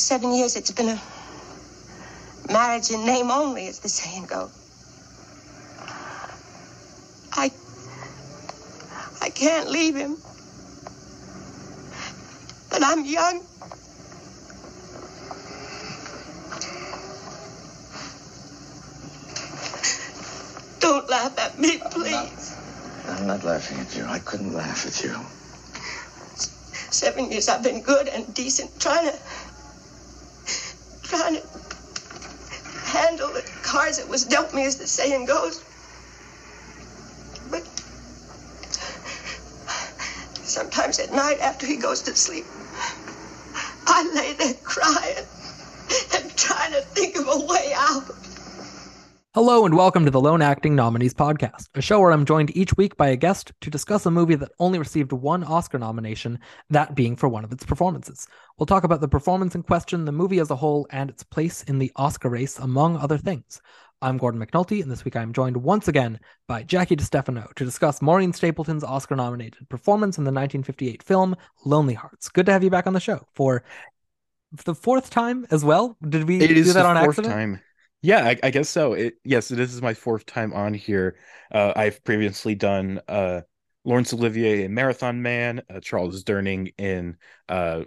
seven years, it's been a marriage in name only, as the saying goes. I. I can't leave him. But I'm young. Don't laugh at me, please. I'm not laughing at you. I couldn't laugh at you. Seven years I've been good and decent, trying to. trying to handle the cards that was dealt me, as the saying goes. But sometimes at night after he goes to sleep, I lay there crying and trying to think of a way out. Hello and welcome to the Lone Acting Nominees Podcast, a show where I'm joined each week by a guest to discuss a movie that only received one Oscar nomination, that being for one of its performances. We'll talk about the performance in question, the movie as a whole, and its place in the Oscar race, among other things. I'm Gordon McNulty, and this week I'm joined once again by Jackie DeStefano to discuss Maureen Stapleton's Oscar nominated performance in the 1958 film Lonelyhearts. Good to have you back on the show for the fourth time as well. Did we It do is that the on fourth accident? time. Yeah, I, I guess so. It yes, this is my fourth time on here. Uh, I've previously done uh, Laurence Olivier in Marathon Man, uh, Charles Durning in uh,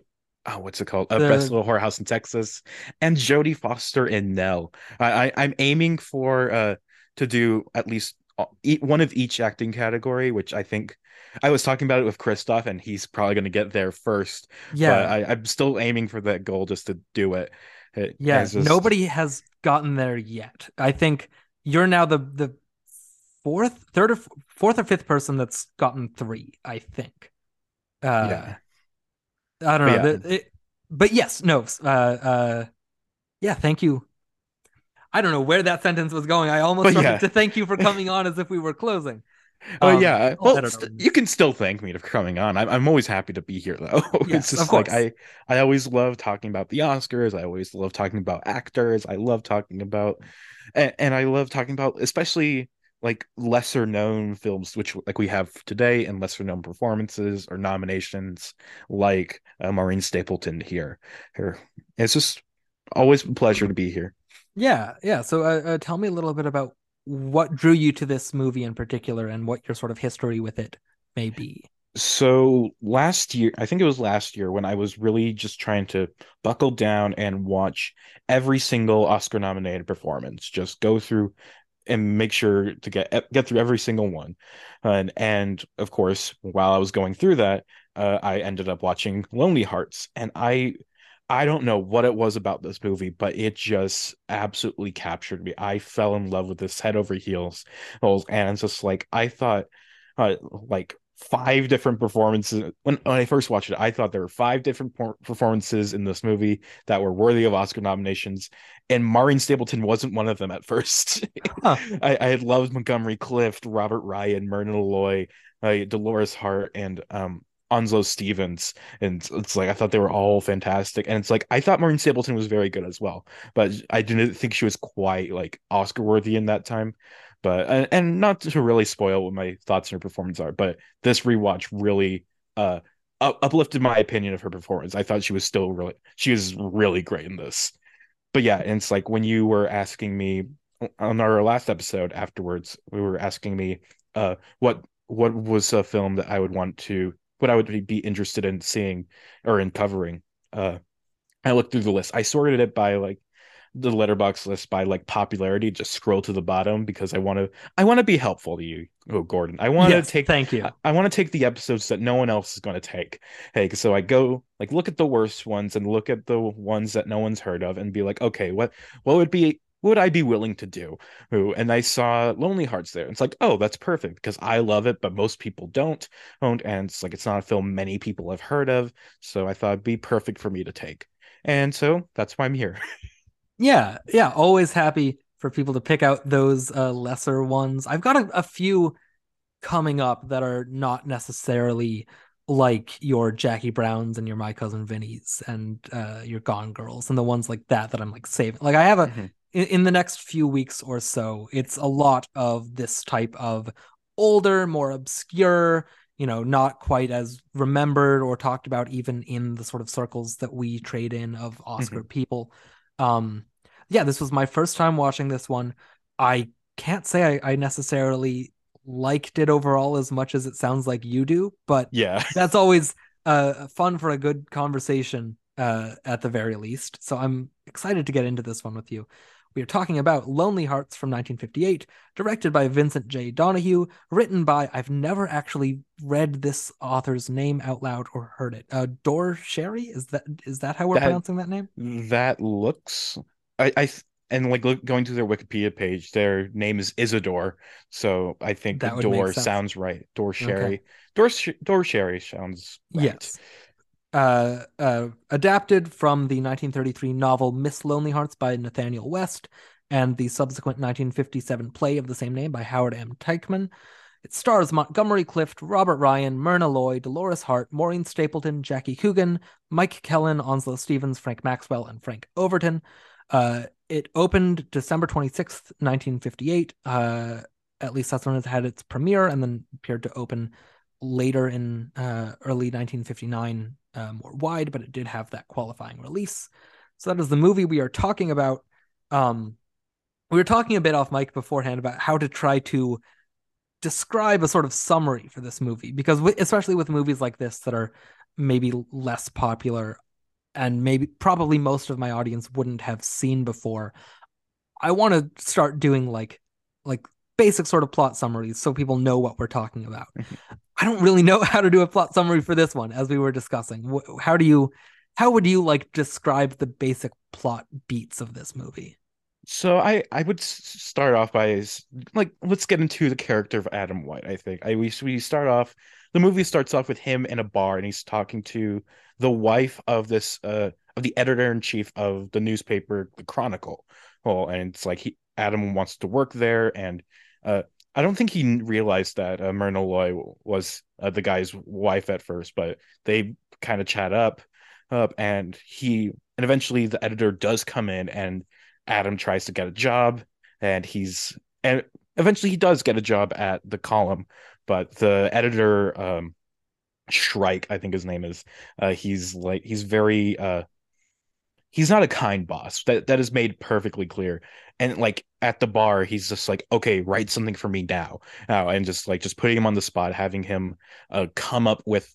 oh, what's it called? Uh, The- Best Little Whorehouse in Texas, and Jodie Foster in Nell. I, I I'm aiming for uh to do at least uh, one of each acting category, which I think I was talking about it with Christoph, and he's probably going to get there first. Yeah. but I, I'm still aiming for that goal just to do it. It- Yeah, just- nobody has gotten there yet. I think you're now the the fourth, third or fourth or fifth person that's gotten three. I think. Uh, Yeah. I don't know, But yeah. The- it- but yes, no. Uh, uh, yeah. Thank you. I don't know where that sentence was going. I almost yeah. to thank you for coming on as if we were closing. Oh Um, yeah, well, st- you can still thank me for coming on. I'm I'm always happy to be here though. Yes, it's of just like. I I always love talking about the Oscars. I always love talking about actors. I love talking about and, and I love talking about especially like lesser known films which like we have today and lesser known performances or nominations like uh, Maureen Stapleton here. Here. It's just always a pleasure to be here. Yeah, yeah. So, uh, uh, tell me a little bit about what drew you to this movie in particular, and what your sort of history with it may be. So last year, I think it was last year when I was really just trying to buckle down and watch every single Oscar nominated performance, just go through and make sure to get get through every single one. And and of course, while I was going through that, uh, I ended up watching Lonelyhearts, and I I don't know what it was about this movie, but it just absolutely captured me. I fell in love with this head over heels, and it's just like I thought, uh, like five different performances. When, when I first watched it, I thought there were five different por- performances in this movie that were worthy of Oscar nominations, and Maureen Stapleton wasn't one of them at first. Huh. I, I had loved Montgomery Clift, Robert Ryan, Myrna Loy, uh, Dolores Hart, and um, Onslow Stevens, and it's, like I thought they were all fantastic, and it's like I thought Maureen Stapleton was very good as well, but I didn't think she was quite like Oscar worthy in that time. But and, and not to really spoil what my thoughts on her performance are, but this rewatch really uh uplifted my opinion of her performance. I thought she was still really she was really great in this. But yeah, and it's like when you were asking me on our last episode afterwards, we were asking me uh what what was a film that I would want to what I would be interested in seeing or in covering. Uh I looked through the list. I sorted it by like the Letterboxd list by like popularity, just scroll to the bottom because I want to I want to be helpful to you, oh Gordon. I want to Yes, take thank you. I, I want to take the episodes that no one else is going to take. Hey, so I go like look at the worst ones and look at the ones that no one's heard of and be like, okay, what what would be would I be willing to do? Who and I saw Lonelyhearts there. It's like, oh, that's perfect because I love it, but most people don't. Don't, and it's like it's not a film many people have heard of. So I thought it'd be perfect for me to take. And so that's why I'm here. Yeah, yeah. Always happy for people to pick out those uh, lesser ones. I've got a, a few coming up that are not necessarily like your Jackie Browns and your My Cousin Vinny's and uh, your Gone Girls and the ones like that that I'm like saving. Like I have a Mhm. In, in the next few weeks or so, it's a lot of this type of older, more obscure, you know, not quite as remembered or talked about even in the sort of circles that we trade in of Oscar Mhm. people. Um, yeah, this was my first time watching this one. I can't say I, I necessarily liked it overall as much as it sounds like you do, but Yeah. that's always uh fun for a good conversation uh at the very least. So I'm excited to get into this one with you. We are talking about Lonelyhearts from 1958, directed by Vincent J. Donehue, written by I've never actually read this author's name out loud or heard it. Uh Dore Schary? Is that is that how we're That- pronouncing that name? That looks I I and like look, going to their Wikipedia page, their name is Isidore, so I think That Door sounds right. Door Sherry, Door Sh- Door Sherry sounds right. Yes. Uh, uh, adapted from the 1933 novel Miss Lonelyhearts by Nathanael West and the subsequent 1957 play of the same name by Howard M. Teichmann. It stars Montgomery Clift, Robert Ryan, Myrna Loy, Dolores Hart, Maureen Stapleton, Jackie Coogan, Mike Kellin, Onslow Stevens, Frank Maxwell, and Frank Overton. Uh, it opened December 26th, 1958. Uh, at least that's when it had its premiere, and then appeared to open later in uh, early 1959 uh, more wide, but it did have that qualifying release. So that is the movie we are talking about. Um, we were talking a bit off mic beforehand about how to try to describe a sort of summary for this movie because w- especially with movies like this that are maybe less popular and maybe probably most of my audience wouldn't have seen before i want to start doing like like basic sort of plot summaries so people know what we're talking about i don't really know how to do a plot summary for this one as we were discussing how do you how would you like describe the basic plot beats of this movie So I I would start off by like let's get into the character of Adam White. I think I we we start off the movie starts off with him in a bar and he's talking to the wife of this uh of the editor in chief of the newspaper The Chronicle. Well, and it's like he Adam wants to work there and uh I don't think he realized that uh, Myrna Loy was uh, the guy's wife at first, but they kind of chat up up and he and eventually the editor does come in and Adam tries to get a job and he's and eventually he does get a job at the column, but the editor um Shrike, I think his name is, uh he's like he's very uh he's not a kind boss. That that is made perfectly clear. And like at the bar, he's just like, okay, write something for me now. Now and just like just putting him on the spot, having him uh come up with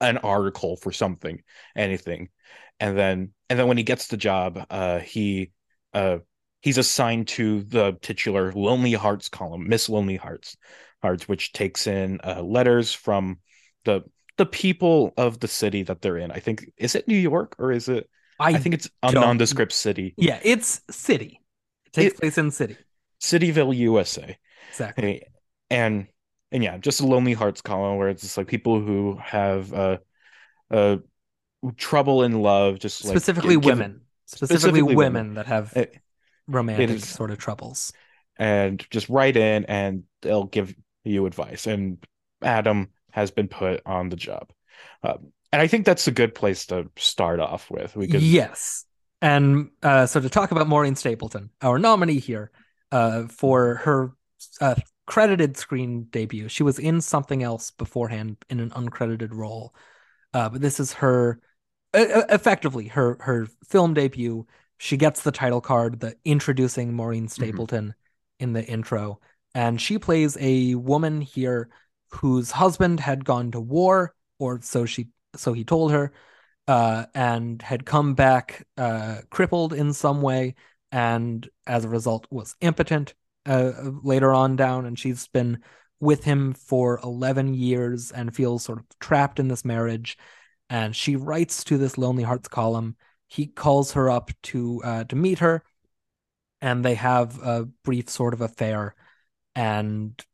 an article for something, anything. And then and then when he gets the job, uh he uh he's assigned to the titular Lonely Hearts column, Miss Lonely Hearts, Hearts, which takes in uh, letters from the the people of the city that they're in. I think is it New York or is it? I, I think it's a don't- nondescript city, yeah it's city. It takes It- place in city. Cityville, USA, exactly. And and yeah, just a Lonely Hearts column where it's just like people who have uh uh trouble in love, just like specifically give- women. Specifically, specifically women, women. that have Eh, romantic is- sort of troubles. And just write in and they'll give you advice. And Adam has been put on the job. Um, and I think that's a good place to start off with. We could Yes. And uh, so to talk about Maureen Stapleton, our nominee here uh, for her uh, credited screen debut, she was in something else beforehand in an uncredited role. Uh, but this is her, uh, effectively, her her film debut. She gets the title card, the introducing Maureen Stapleton in the intro. And she plays a woman here whose husband had gone to war, or so she so he told her uh, and had come back uh, crippled in some way, and as a result was impotent uh, later on down. And she's been with him for 11 years and feels sort of trapped in this marriage. And she writes to this Lonely Hearts column. He calls her up to uh, to meet her, and they have a brief sort of affair. And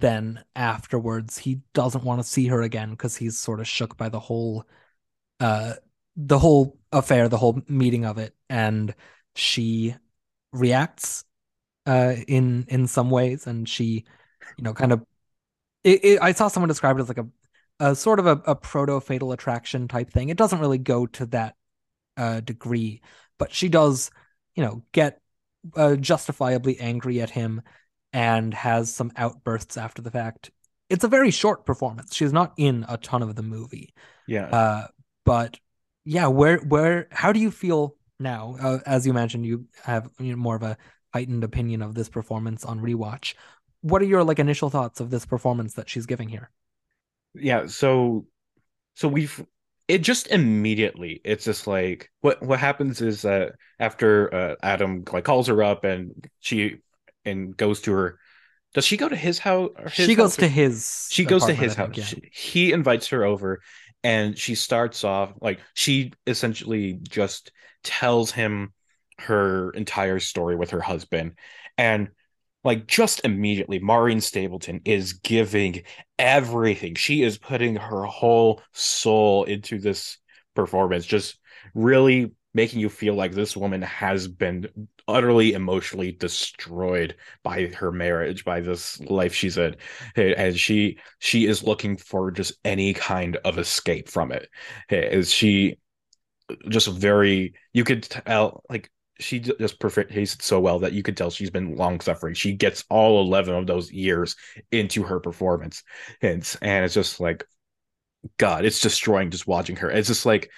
then afterwards, he doesn't want to see her again because he's sort of shook by the whole uh the whole affair, the whole meeting of it, and she reacts uh in in some ways, and she, you know, kind of. It, it, I saw someone describe it as like a, a sort of a, a proto fatal attraction type thing. It doesn't really go to that uh degree, but she does, you know, get uh, justifiably angry at him and has some outbursts after the fact it's a very short performance. She's not in a ton of the movie. Yeah. Uh, but yeah, where where how do you feel now? Uh, as you mentioned, you have you know, more of a heightened opinion of this performance on rewatch. What are your like initial thoughts of this performance that she's giving here? yeah so so we've it just immediately it's just like what what happens is that after uh, adam like calls her up and she and goes to her does she go to his house his she goes house, to his. she goes to his house think, yeah. She- he invites her over and she starts off like she essentially just tells him her entire story with her husband and like just immediately maureen stapleton is giving everything she is putting her whole soul into this performance just really making you feel like this woman has been utterly emotionally destroyed by her marriage by this life she's in. And she she is looking for just any kind of escape from it. Is she just very you could tell like she just portrays it so well that you could tell she's been long suffering. She gets all 11 of those years into her performance. And and it's just like god it's destroying just watching her. It's just like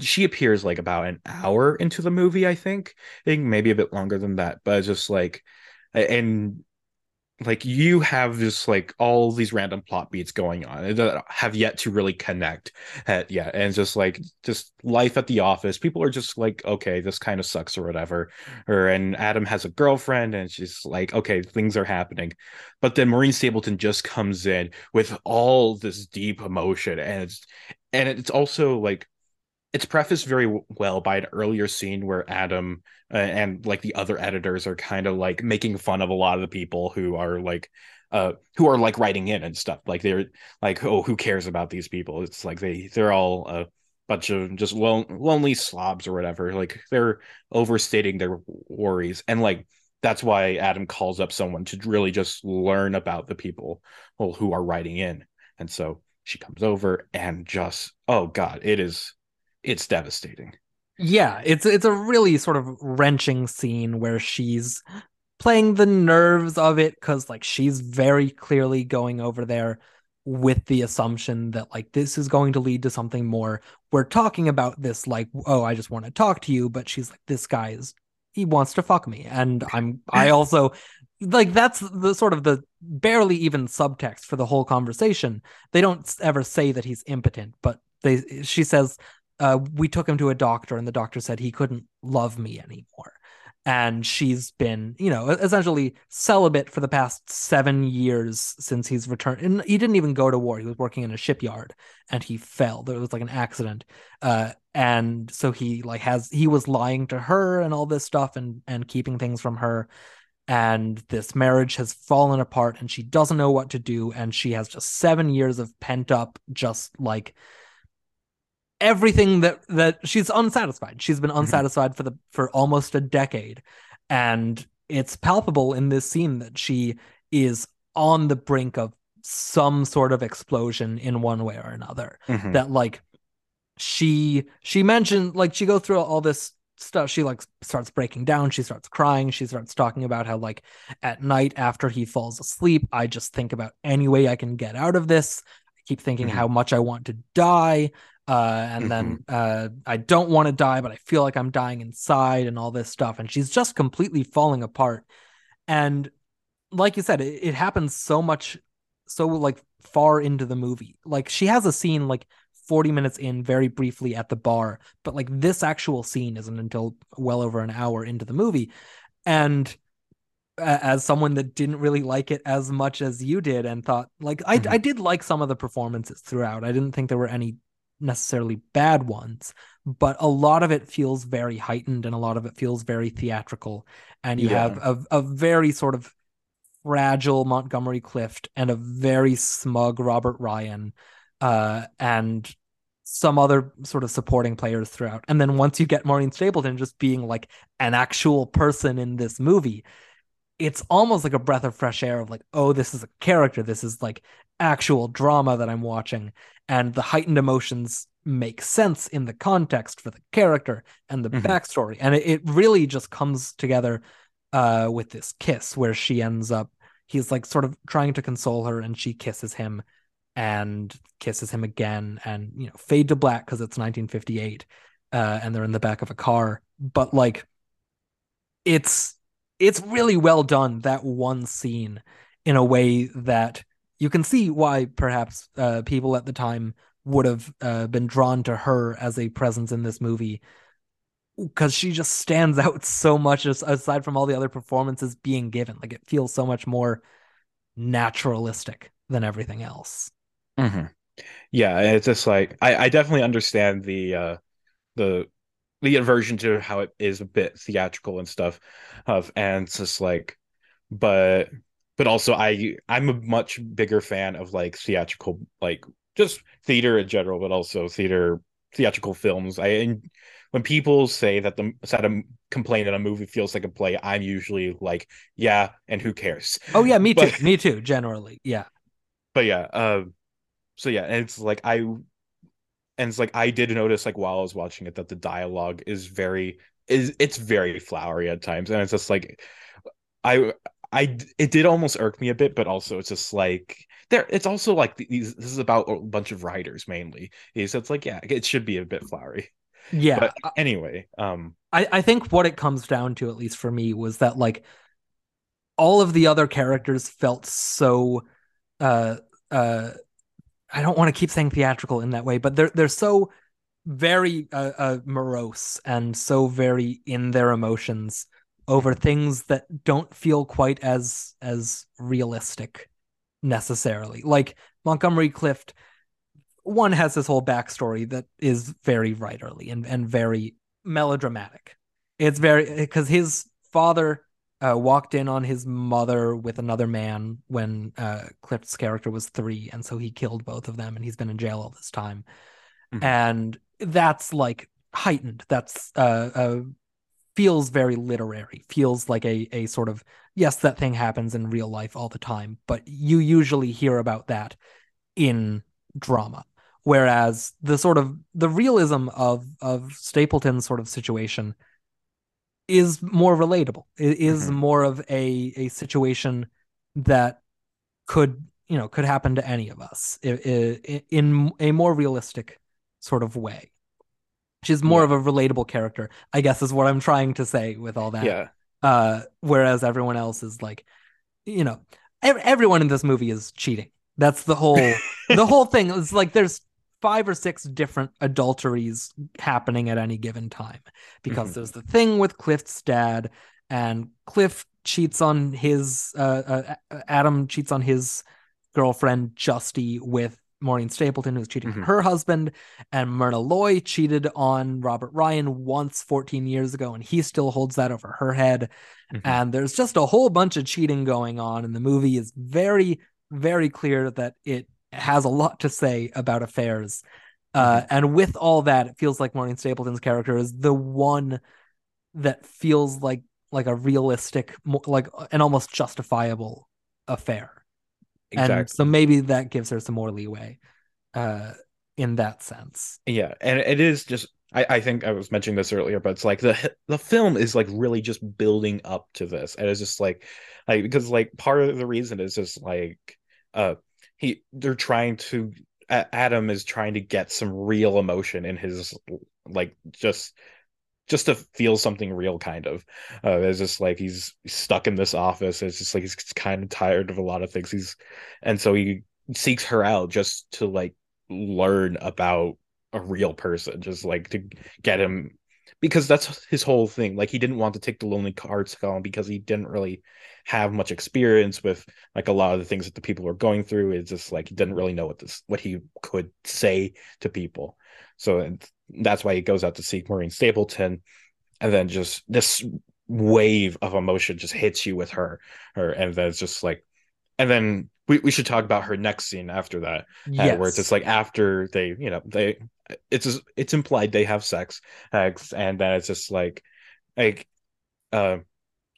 she appears like about an hour into the movie i think. I think maybe a bit longer than that but it's just like and like you have just like all these random plot beats going on that have yet to really connect at and just like just life at the office. People are just like okay this kind of sucks or whatever. Or and adam has a girlfriend and she's like okay things are happening. But then maureen stapleton just comes in with all this deep emotion and it's and it's also like it's prefaced very well by an earlier scene where Adam uh, and like the other editors are kind of like making fun of a lot of the people who are like uh who are like writing in and stuff. Like they're like oh who cares about these people? It's like they they're all a bunch of just lon- lonely slobs or whatever. Like they're overstating their worries. And like that's why Adam calls up someone to really just learn about the people who are writing in. And so she comes over and just oh god it is it's devastating. Yeah, it's it's a really sort of wrenching scene where she's playing the nerves of it because like she's very clearly going over there with the assumption that like this is going to lead to something more. We're talking about this like, oh, I just want to talk to you, but she's like, this guy is he wants to fuck me. And I'm I also like that's the sort of the barely even subtext for the whole conversation. They don't ever say that he's impotent, but they she says uh, we took him to a doctor and the doctor said he couldn't love me anymore. And she's been you know essentially celibate for the past seven years since he's returned and he didn't even go to war. He was working in a shipyard and he fell. There was like an accident. Uh, and so he like has he was lying to her and all this stuff and and keeping things from her. And this marriage has fallen apart and she doesn't know what to do. And she has just seven years of pent up just like everything that that she's unsatisfied. She's been unsatisfied for the for almost a decade, and it's palpable in this scene that she is on the brink of some sort of explosion in one way or another. Mhm. That like she she mentioned like she goes through all this stuff she like starts breaking down she starts crying she starts talking about how like at night after he falls asleep i just think about any way i can get out of this i keep thinking Mhm. how much i want to die uh and then uh i don't want to die but i feel like i'm dying inside and all this stuff and she's just completely falling apart. And like you said it, it happens so much so like far into the movie. Like she has a scene like 40 minutes in very briefly at the bar but like this actual scene isn't until well over an hour into the movie. And as someone that didn't really like it as much as you did and thought like I, Mhm. I did like some of the performances throughout. I didn't think there were any necessarily bad ones but a lot of it feels very heightened and a lot of it feels very theatrical and you Yeah. have a, a very sort of fragile montgomery clift and a very smug robert ryan uh, and some other sort of supporting players throughout. And then once you get Maureen Stapleton just being like an actual person in this movie, it's almost like a breath of fresh air of like, oh, this is a character. This is like actual drama that I'm watching. And the heightened emotions make sense in the context for the character and the Mhm. backstory. And it, it really just comes together uh, with this kiss where she ends up he's like sort of trying to console her and she kisses him and kisses him again and you know fade to black because it's 1958 uh, and they're in the back of a car but like it's it's really well done that one scene in a way that you can see why perhaps uh, people at the time would have uh, been drawn to her as a presence in this movie. Because she just stands out so much aside from all the other performances being given. Like it feels so much more naturalistic than everything else. Mm-hmm. yeah it's just like I, I definitely understand the uh the the aversion to how it is a bit theatrical and stuff of and it's just like but but also i i'm a much bigger fan of like theatrical like just theater in general but also theater theatrical films i when people say that the that a complain that a movie feels like a play, I'm usually like, yeah, and who cares? Oh yeah, me but, too. Me too. Generally, yeah. But yeah, uh, so yeah, and it's like I, and it's like I did notice like while I was watching it that the dialogue is very is it's very flowery at times, and it's just like I I it did almost irk me a bit, but also it's just like there. It's also like these. This is about a bunch of writers mainly. So it's like yeah, it should be a bit flowery. Yeah. But anyway, um I, I think what it comes down to, at least for me, was that like all of the other characters felt so uh uh I don't want to keep saying theatrical in that way, but they're they're so very uh, uh morose and so very in their emotions over things that don't feel quite as as realistic necessarily. Like Montgomery Clift one has this whole backstory that is very writerly and, and very melodramatic. It's very because his father uh, walked in on his mother with another man when uh, Clift's character was three, and so he killed both of them, and he's been in jail all this time. Mm-hmm. And that's like heightened. That's uh, uh, feels very literary. Feels like a a sort of yes, that thing happens in real life all the time, but you usually hear about that in drama whereas the sort of the realism of of Stapleton's sort of situation is more relatable. It is mm-hmm. more of a a situation that could you know could happen to any of us in, in a more realistic sort of way. She's more yeah. of a relatable character, I guess, is what I'm trying to say with all that. Yeah. Uh, whereas everyone else is like, you know, everyone in this movie is cheating. That's the whole the whole thing. It's like there's five or six different adulteries happening at any given time because mm-hmm. there's the thing with Clift's dad and Cliff cheats on his uh, uh, Adam cheats on his girlfriend Justy with Maureen Stapleton who's cheating mm-hmm. on her husband and Myrna Loy cheated on Robert Ryan once 14 years ago and he still holds that over her head mm-hmm. and there's just a whole bunch of cheating going on and the movie is very very clear that it has a lot to say about affairs. Uh, mm-hmm. and with all that, it feels like Maureen Stapleton's character is the one that feels like like a realistic, like an almost justifiable affair. Exactly. And so maybe that gives her some more leeway uh, in that sense. Yeah, and it is just I, I think I was mentioning this earlier, but it's like the the film is like really just building up to this, and it's just like like because like part of the reason is just like uh he they're trying to Adam is trying to get some real emotion in his like just just to feel something real kind of. Uh it's just like he's stuck in this office. It's just like he's kind of tired of a lot of things. He's and so he seeks her out just to like learn about a real person just like to get him because that's his whole thing like he didn't want to take the lonely hearts column because he didn't really have much experience with like a lot of the things that the people were going through. It's just like he didn't really know what this what he could say to people. So that's why he goes out to seek Maureen Stapleton, and then just this wave of emotion just hits you with her, her, and then it's just like, and then we, we should talk about her next scene after that, yes. uh, where it's just like after they, you know, they, it's it's implied they have sex, uh, and then it's just like, like, uh,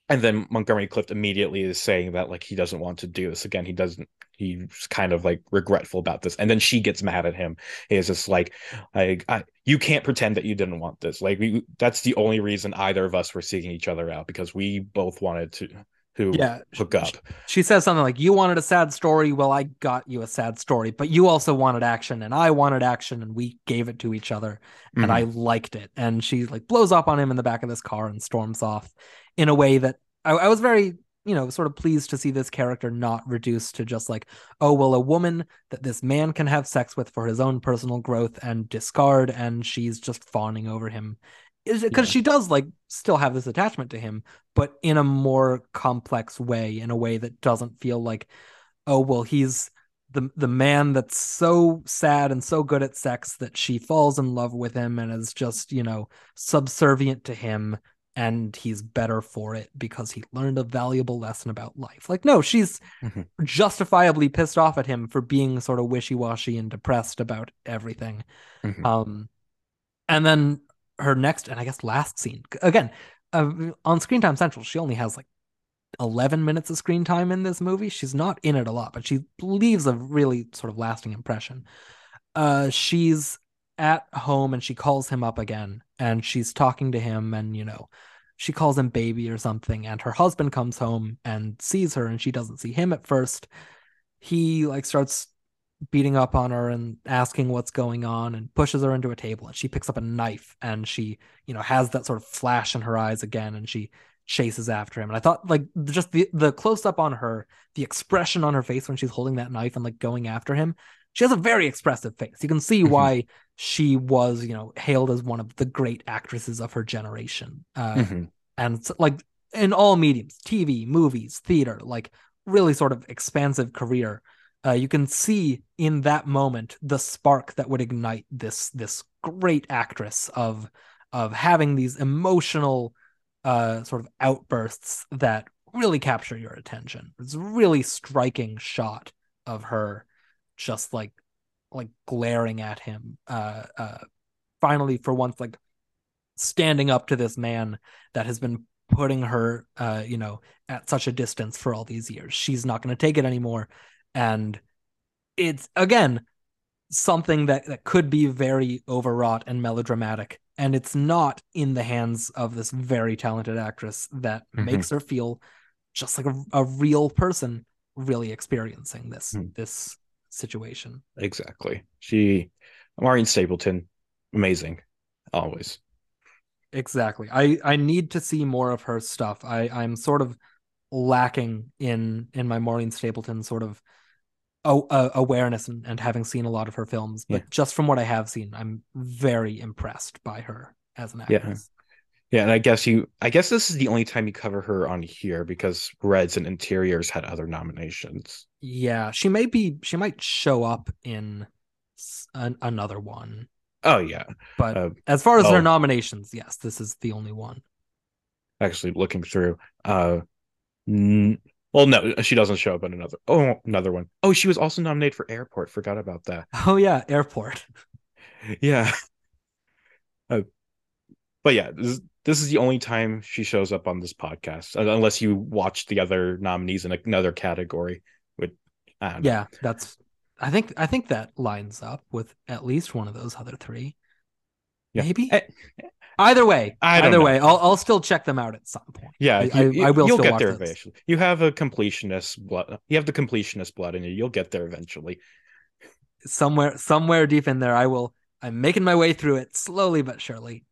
and then Montgomery Clift immediately is saying that like he doesn't want to do this again. He doesn't. He's kind of like regretful about this, and then she gets mad at him. He is just like, like I, you can't pretend that you didn't want this. Like we, that's the only reason either of us were seeking each other out because we both wanted to who Yeah, hook up. she says something like you wanted a sad story well i got you a sad story but you also wanted action and i wanted action and we gave it to each other and Mhm. i liked it and she like blows up on him in the back of this car and storms off in a way that I, I was very you know sort of pleased to see this character not reduced to just like oh well a woman that this man can have sex with for his own personal growth and discard and she's just fawning over him because Yeah. she does like still have this attachment to him but in a more complex way in a way that doesn't feel like oh well he's the the man that's so sad and so good at sex that she falls in love with him and is just you know subservient to him and he's better for it because he learned a valuable lesson about life like no she's Mhm. justifiably pissed off at him for being sort of wishy-washy and depressed about everything Mhm. um and then her next and i guess last scene. Again uh, on screen time central she only has like 11 minutes of screen time in this movie. She's not in it a lot but she leaves a really sort of lasting impression. Uh she's at home and she calls him up again and she's talking to him and you know she calls him baby or something and her husband comes home and sees her and she doesn't see him at first. He like starts beating up on her and asking what's going on and pushes her into a table and she picks up a knife and she you know has that sort of flash in her eyes again and she chases after him and i thought like just the the close up on her the expression on her face when she's holding that knife and like going after him she has a very expressive face you can see Mhm. why she was you know hailed as one of the great actresses of her generation uh Mhm. and s- like in all mediums tv movies theater like really sort of expansive career uh, you can see in that moment the spark that would ignite this this great actress of of having these emotional uh sort of outbursts that really capture your attention. It's a really striking shot of her just like like glaring at him uh uh finally for once like standing up to this man that has been putting her uh you know at such a distance for all these years. She's not going to take it anymore and it's again something that that could be very overwrought and melodramatic and it's not in the hands of this very talented actress that Mhm. makes her feel just like a, a real person really experiencing this Hmm. this situation Exactly. She, Maureen Stapleton, amazing, always. Exactly. I I need to see more of her stuff. I I'm sort of lacking in in my Maureen Stapleton sort of uh, awareness and, and having seen a lot of her films. But Yeah. just from what I have seen, I'm very impressed by her as an actress. Yeah, yeah, and I guess you, I guess this is the only time you cover her on here because Reds and Interiors had other nominations. Yeah, she may be. She might show up in an, another one. Oh yeah, But Uh, as far as her oh. nominations, yes, this is the only one. actually looking through. Uh, n- well, no, she doesn't show up in another. Oh, another one. Oh, she was also nominated for Airport. Forgot about that. Oh yeah, Airport. Yeah. Uh, but yeah, this, this is the only time she shows up on this podcast, unless you watch the other nominees in another category. Know. Yeah, that's. I think I think that lines up with at least one of those other three. Yeah. Maybe. Either way, either know. way I'll, I'll still check them out at some point. Yeah, I- you, I, I will. You'll still get there those. eventually. You have a completionist blood. You have the completionist blood in you. You'll get there eventually. Somewhere somewhere deep in there, I will. I'm making my way through it slowly but surely.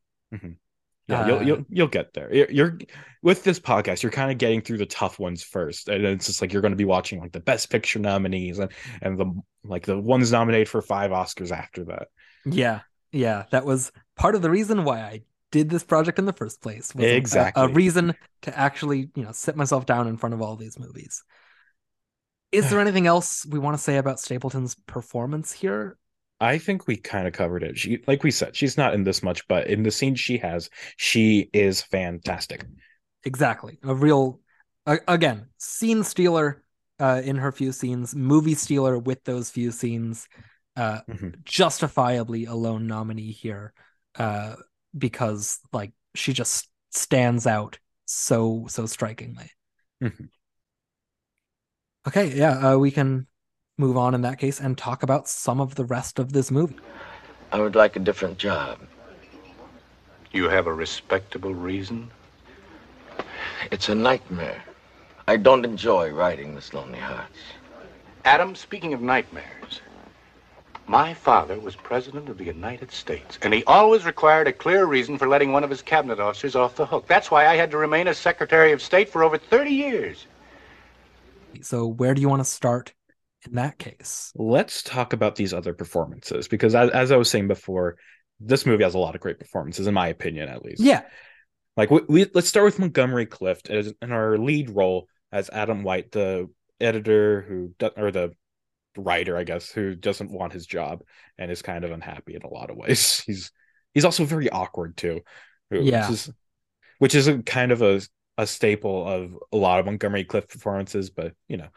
Yeah, you'll Uh, you'll you'll get there. You're, you're with this podcast. You're kind of getting through the tough ones first, and it's just like you're going to be watching like the best picture nominees and and the like the ones nominated for five Oscars after that. Yeah, yeah, that was part of the reason why I did this project in the first place. was a- a- Exactly. a, reason to actually, you know, sit myself down in front of all these movies. Is there anything else we want to say about Stapleton's performance here? I think we kind of covered it. She, like we said, she's not in this much, but in the scenes she has, she is fantastic. Exactly. A real, a- again, scene stealer uh, in her few scenes, movie stealer with those few scenes, uh, Mhm. justifiably a lone nominee here uh, because, like, she just stands out so, so strikingly. Mhm. Okay, yeah, uh, we can move on in that case and talk about some of the rest of this movie. I would like a different job. You have a respectable reason? It's a nightmare. I don't enjoy writing this Lonely Hearts. Adam, speaking of nightmares, my father was President of the United States, and he always required a clear reason for letting one of his cabinet officers off the hook. That's why I had to remain as Secretary of State for over 30 years. So, where do you want to start in that case? Let's talk about these other performances because, as, as I was saying before, this movie has a lot of great performances, in my opinion, at least. Yeah. Like, we, we let's start with Montgomery Clift as in our lead role as Adam White, the editor who, do- or the writer, I guess, who doesn't want his job and is kind of unhappy in a lot of ways. He's he's also very awkward too. Yeah. Which is, which is a kind of a a staple of a lot of Montgomery Clift performances, but you know,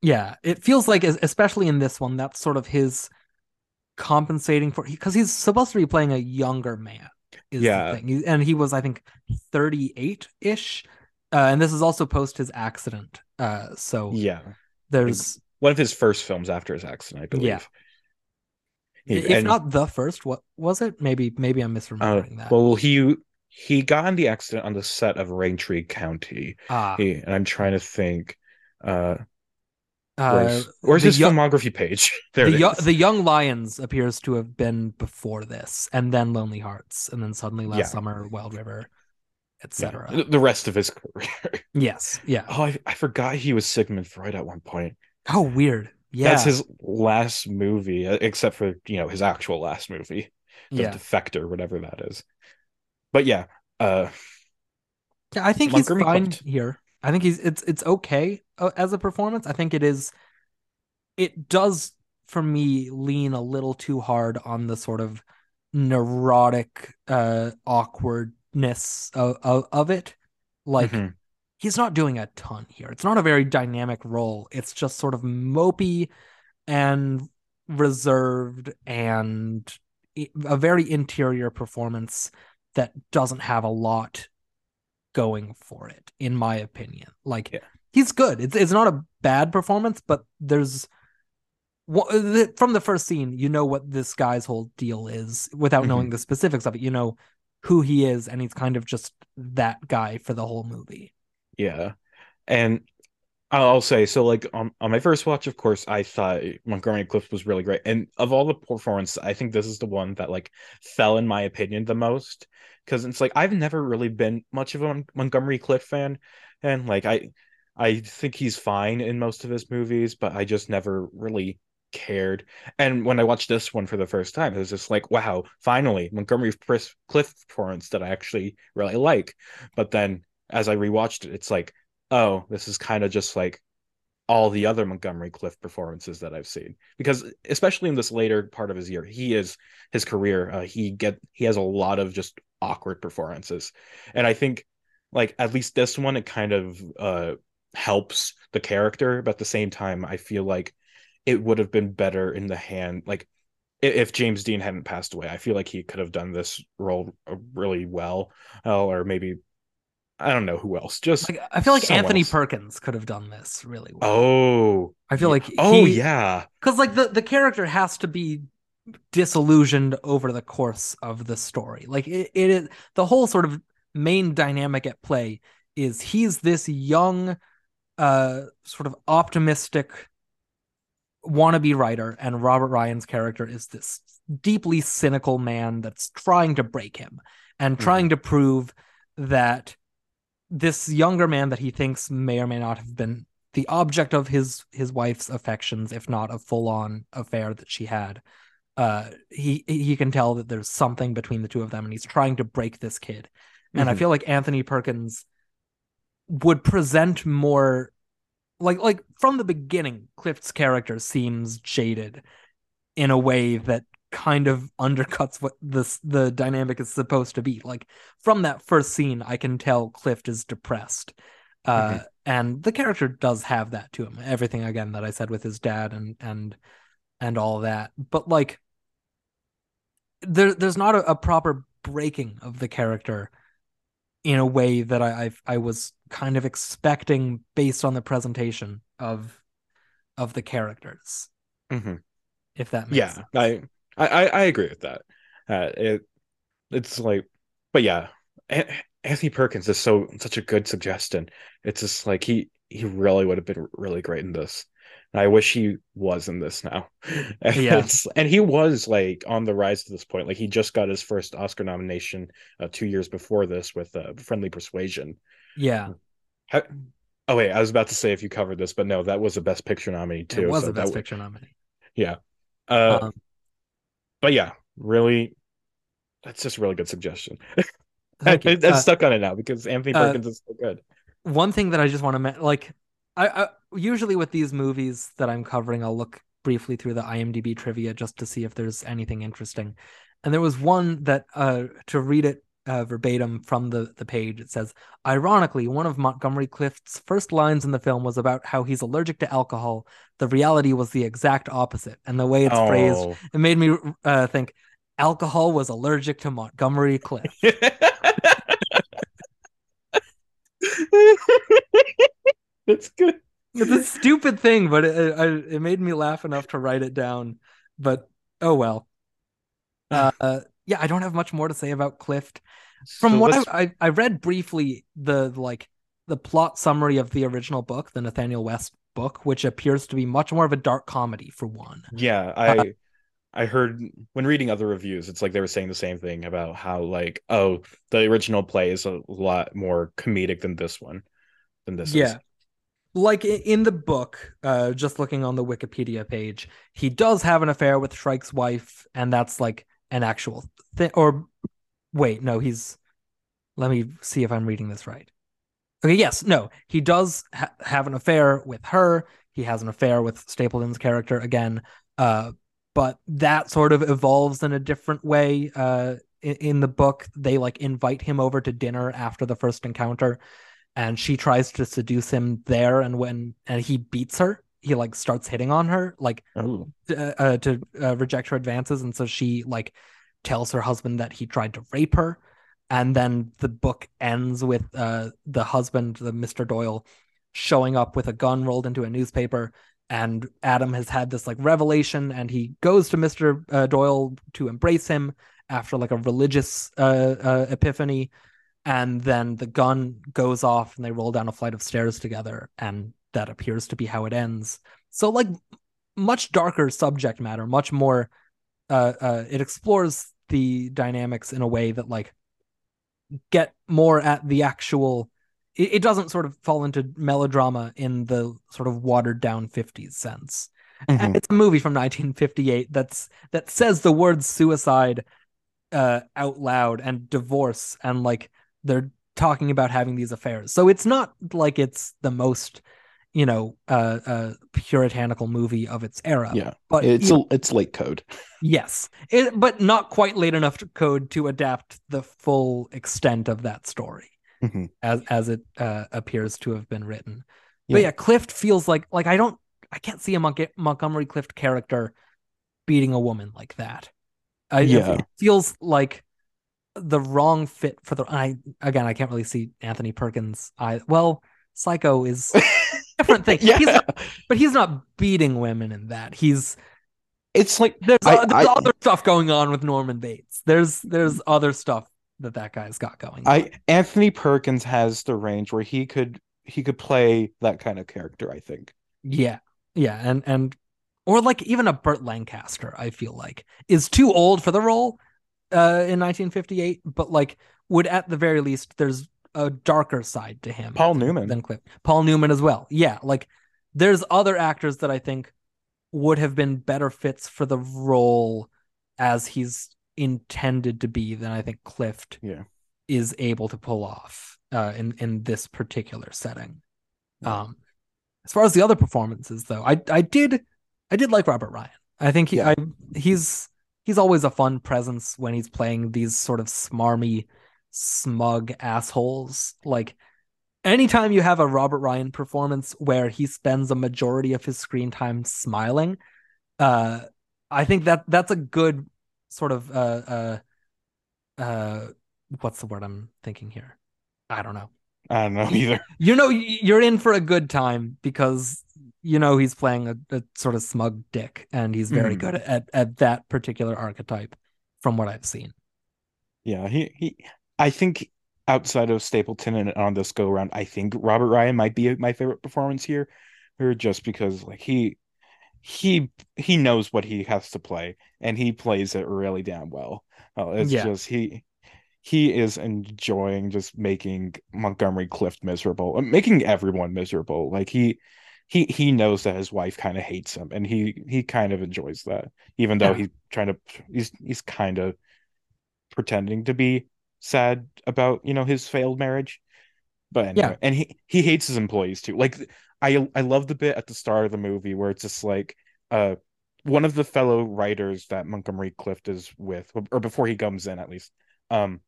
Yeah, it feels like, especially in this one, that's sort of his compensating for because he's supposed to be playing a younger man. Is Yeah. the thing. And he was, I think, thirty-eight ish, uh, and this is also post his accident. Uh, so yeah. there's One of his first films after his accident, I believe. Yeah. He- if and- not the first. What was it? Maybe, maybe I'm uh, misremembering that. well, he he got in the accident on the set of Raintree County. ah, He, and I'm trying to think. Uh, uh, where's, where's his yo- filmography page? There the, Yo- the Young Lions appears to have been before this, and then Lonelyhearts, and then suddenly Last Yeah. Summer, Wild River, etc. the- the rest of his career. Yes, yeah. oh, I, I forgot he was Sigmund Freud at one point. Oh, weird. Yeah, That's his last movie, uh, except for you know his actual last movie, The yeah. Defector, whatever that is. But yeah, uh, Yeah, I think Montgomery he's fine here. I think he's it's it's okay uh, as a performance. I think it is. It does for me lean a little too hard on the sort of neurotic uh awkwardness of of, of it. Like mhm. He's not doing a ton here. It's not a very dynamic role. It's just sort of mopey and reserved and a very interior performance that doesn't have a lot going for it in my opinion. Like Yeah. he's good. It's it's not a bad performance, but there's from the first scene, you know what this guy's whole deal is without knowing mm-hmm. the specifics of it. You know who he is, and he's kind of just that guy for the whole movie. Yeah. And I'll say so like on, on my first watch, of course, I thought Montgomery Clift was really great. And of all the performances, I think this is the one that like fell in my opinion the most. Cause it's like I've never really been much of a Montgomery Clift fan. And like I I think he's fine in most of his movies, but I just never really cared. And when I watched this one for the first time, it was just like, wow, finally, Montgomery Clift performance that I actually really like. But then as I rewatched it, it's like, oh, this is kind of just like all the other Montgomery Clift performances that I've seen. Because especially in this later part of his year, he is his career. Uh, he get he has a lot of just awkward performances, and I think like at least this one, it kind of uh helps the character, but at the same time, I feel like it would have been better in the hand like if James Dean hadn't passed away, I feel like he could have done this role uh, really well, uh, or maybe I don't know who else. Just Like I feel like Anthony else. Perkins could have done this really well. Oh, I feel like oh yeah, because like the the character has to be disillusioned over the course of the story like it, it is the whole sort of main dynamic at play is he's this young uh sort of optimistic wannabe writer and robert ryan's character is this deeply cynical man that's trying to break him and trying to prove that this younger man that he thinks may or may not have been the object of his his wife's affections if not a full-on affair that she had uh he he can tell that there's something between the two of them and he's trying to break this kid and i Mhm. feel like anthony perkins would present more like like from the beginning clift's character seems jaded in a way that kind of undercuts what this the dynamic is supposed to be like from that first scene i can tell clift is depressed uh and the character does have that to him everything again that i said with his dad and and and all that but like there there's not a, a proper breaking of the character in a way that I I've, I was kind of expecting based on the presentation of of the characters Mhm. if that makes yeah. sense. I, I I agree with that. Uh, it it's like, but yeah, Anthony Perkins is so such a good suggestion. It's just like he he really would have been really great in this. And I wish he was in this now. And Yeah. and he was like on the rise to this point. Like he just got his first Oscar nomination uh, two years before this with uh, Friendly Persuasion. Yeah, How- oh wait, I was about to say if you covered this, but no, that was a Best Picture nominee too. it was so a Best Picture nominee. Yeah. Uh, Um, but yeah, really, that's just a really good suggestion. I, am Uh, stuck on it now because Anthony uh, Perkins is so good. one thing that I just want to men- like I, I usually with these movies that I'm covering I'll look briefly through the IMDb trivia just to see if there's anything interesting. And there was one that uh to read it uh, verbatim from the the page it says ironically one of Montgomery Clift's first lines in the film was about how he's allergic to alcohol. The reality was the exact opposite and the way it's phrased Oh. it made me uh think alcohol was allergic to Montgomery Clift. That's good. It's a stupid thing, but it, it, it made me laugh enough to write it down. But oh well. Uh, yeah, I don't have much more to say about Clift. From So what I, I I read briefly, the like the plot summary of the original book, the Nathanael West book, which appears to be much more of a dark comedy for one. Yeah, I I heard when reading other reviews, it's like they were saying the same thing about how like, oh, the original play is a lot more comedic than this one, than this Yeah. is. Like in the book, uh, just looking on the Wikipedia page, he does have an affair with Shrike's wife, and that's like an actual thing. Or wait, no, he's. Let me see if I'm reading this right. Okay, yes, no, he does ha- have an affair with her. He has an affair with Stapleton's character again, uh, but that sort of evolves in a different way. Uh, in, in the book, they like invite him over to dinner after the first encounter, and she tries to seduce him there. And when and he beats her, he like starts hitting on her, like Oh, uh, uh, to uh, reject her advances, and so she like tells her husband that he tried to rape her, and then the book ends with uh, the husband, the Mister Doyle, showing up with a gun rolled into a newspaper, and Adam has had this like revelation, and he goes to Mister uh, Doyle to embrace him after like a religious uh, uh, epiphany, and then the gun goes off, and they roll down a flight of stairs together, and that appears to be how it ends. So like much darker subject matter, much more uh, uh it explores the dynamics in a way that like get more at the actual it, it doesn't sort of fall into melodrama in the sort of watered down 50s sense. And it's a movie from 1958 that's that says the word suicide uh out loud and divorce and like they're talking about having these affairs. So it's not like it's the most you know uh uh puritanical movie of its era. yeah. But It's you- a, it's late code. Yes, it, but not quite late enough to code to adapt the full extent of that story Mhm. as as it uh, appears to have been written. Yeah. But yeah, Clift feels like like I don't I can't see a Mon- Montgomery Clift character beating a woman like that. I, it Yeah. feels like the wrong fit for the. I again, I can't really see Anthony Perkins. I well, Psycho is a different thing. yeah. He's not, but he's not beating women in that. He's It's like there's, I- there's I- other stuff going on with Norman Bates. There's there's other stuff that that guy's got going. on. I Anthony Perkins has the range where he could he could play that kind of character, I think. yeah, yeah, and and or like even a Burt Lancaster. I feel like is too old for the role uh, in 1958, but like would at the very least there's a darker side to him. Paul than- Newman. than Clift. Paul Newman as well. Yeah, like there's other actors that I think would have been better fits for the role as he's intended to be than I think Clift Yeah. is able to pull off uh, in in this particular setting. Yeah. Um, as far as the other performances, though, I I did I did like Robert Ryan. I think he Yeah. I he's he's always a fun presence when he's playing these sort of smarmy, smug assholes. Like anytime you have a Robert Ryan performance where he spends a majority of his screen time smiling, uh, I think that that's a good sort of uh uh uh what's the word I'm thinking here? I don't know. I don't know either. You know, you're in for a good time because you know he's playing a, a sort of smug dick, and he's very Mhm. good at at that particular archetype, from what I've seen. Yeah, he he I think outside of Stapleton and on this go around, I think Robert Ryan might be my favorite performance here, or just because like he he he knows what he has to play and he plays it really damn well. Uh, it's Yeah. just he he is enjoying just making Montgomery Clift miserable, uh, making everyone miserable. Like he he he knows that his wife kind of hates him and he he kind of enjoys that even though Yeah. he's trying to he's he's kind of pretending to be sad about you know his failed marriage but anyway Yeah. and he he hates his employees too like i i love the bit at the start of the movie where it's just like uh one of the fellow writers that montgomery clift is with or before he comes in at least um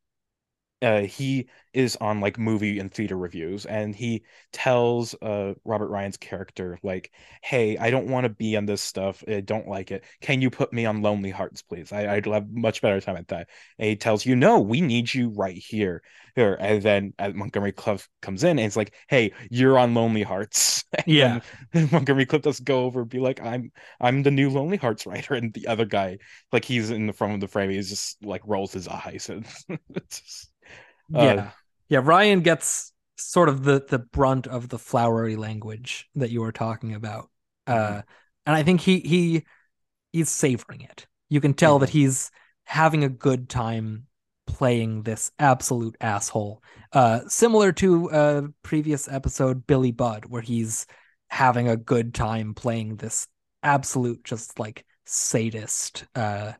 uh he is on like movie and theater reviews and he tells uh Robert Ryan's character like hey I don't want to be on this stuff I don't like it. Can you put me on Lonelyhearts please? I, I'd have much better time at that. And he tells you no we need you right here here. And then uh, Montgomery Clift comes in and it's like hey you're on Lonelyhearts. Yeah. Montgomery Clift does go over and be like I'm I'm the new Lonelyhearts writer and the other guy like he's in the front of the frame he's just like rolls his eyes and it's just yeah. Yeah, Ryan gets sort of the the brunt of the flowery language that you were talking about. Mm-hmm. Uh and I think he he he's savoring it. You can tell that Mm-hmm. he's having a good time playing this absolute asshole. Uh similar to a previous episode Billy Budd where he's having a good time playing this absolute just like sadist uh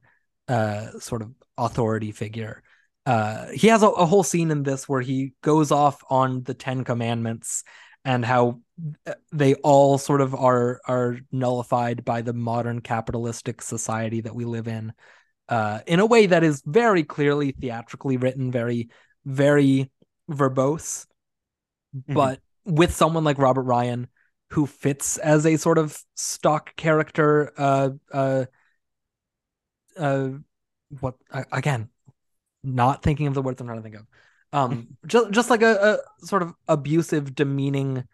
uh sort of authority figure uh he has a, a whole scene in this where he goes off on the 10 commandments and how uh, they all sort of are are nullified by the modern capitalistic society that we live in uh in a way that is very clearly theatrically written very very verbose Mhm. but with someone like Robert Ryan who fits as a sort of stock character uh uh uh what again not thinking of the words I'm trying to think of um just just like a, a sort of abusive demeaning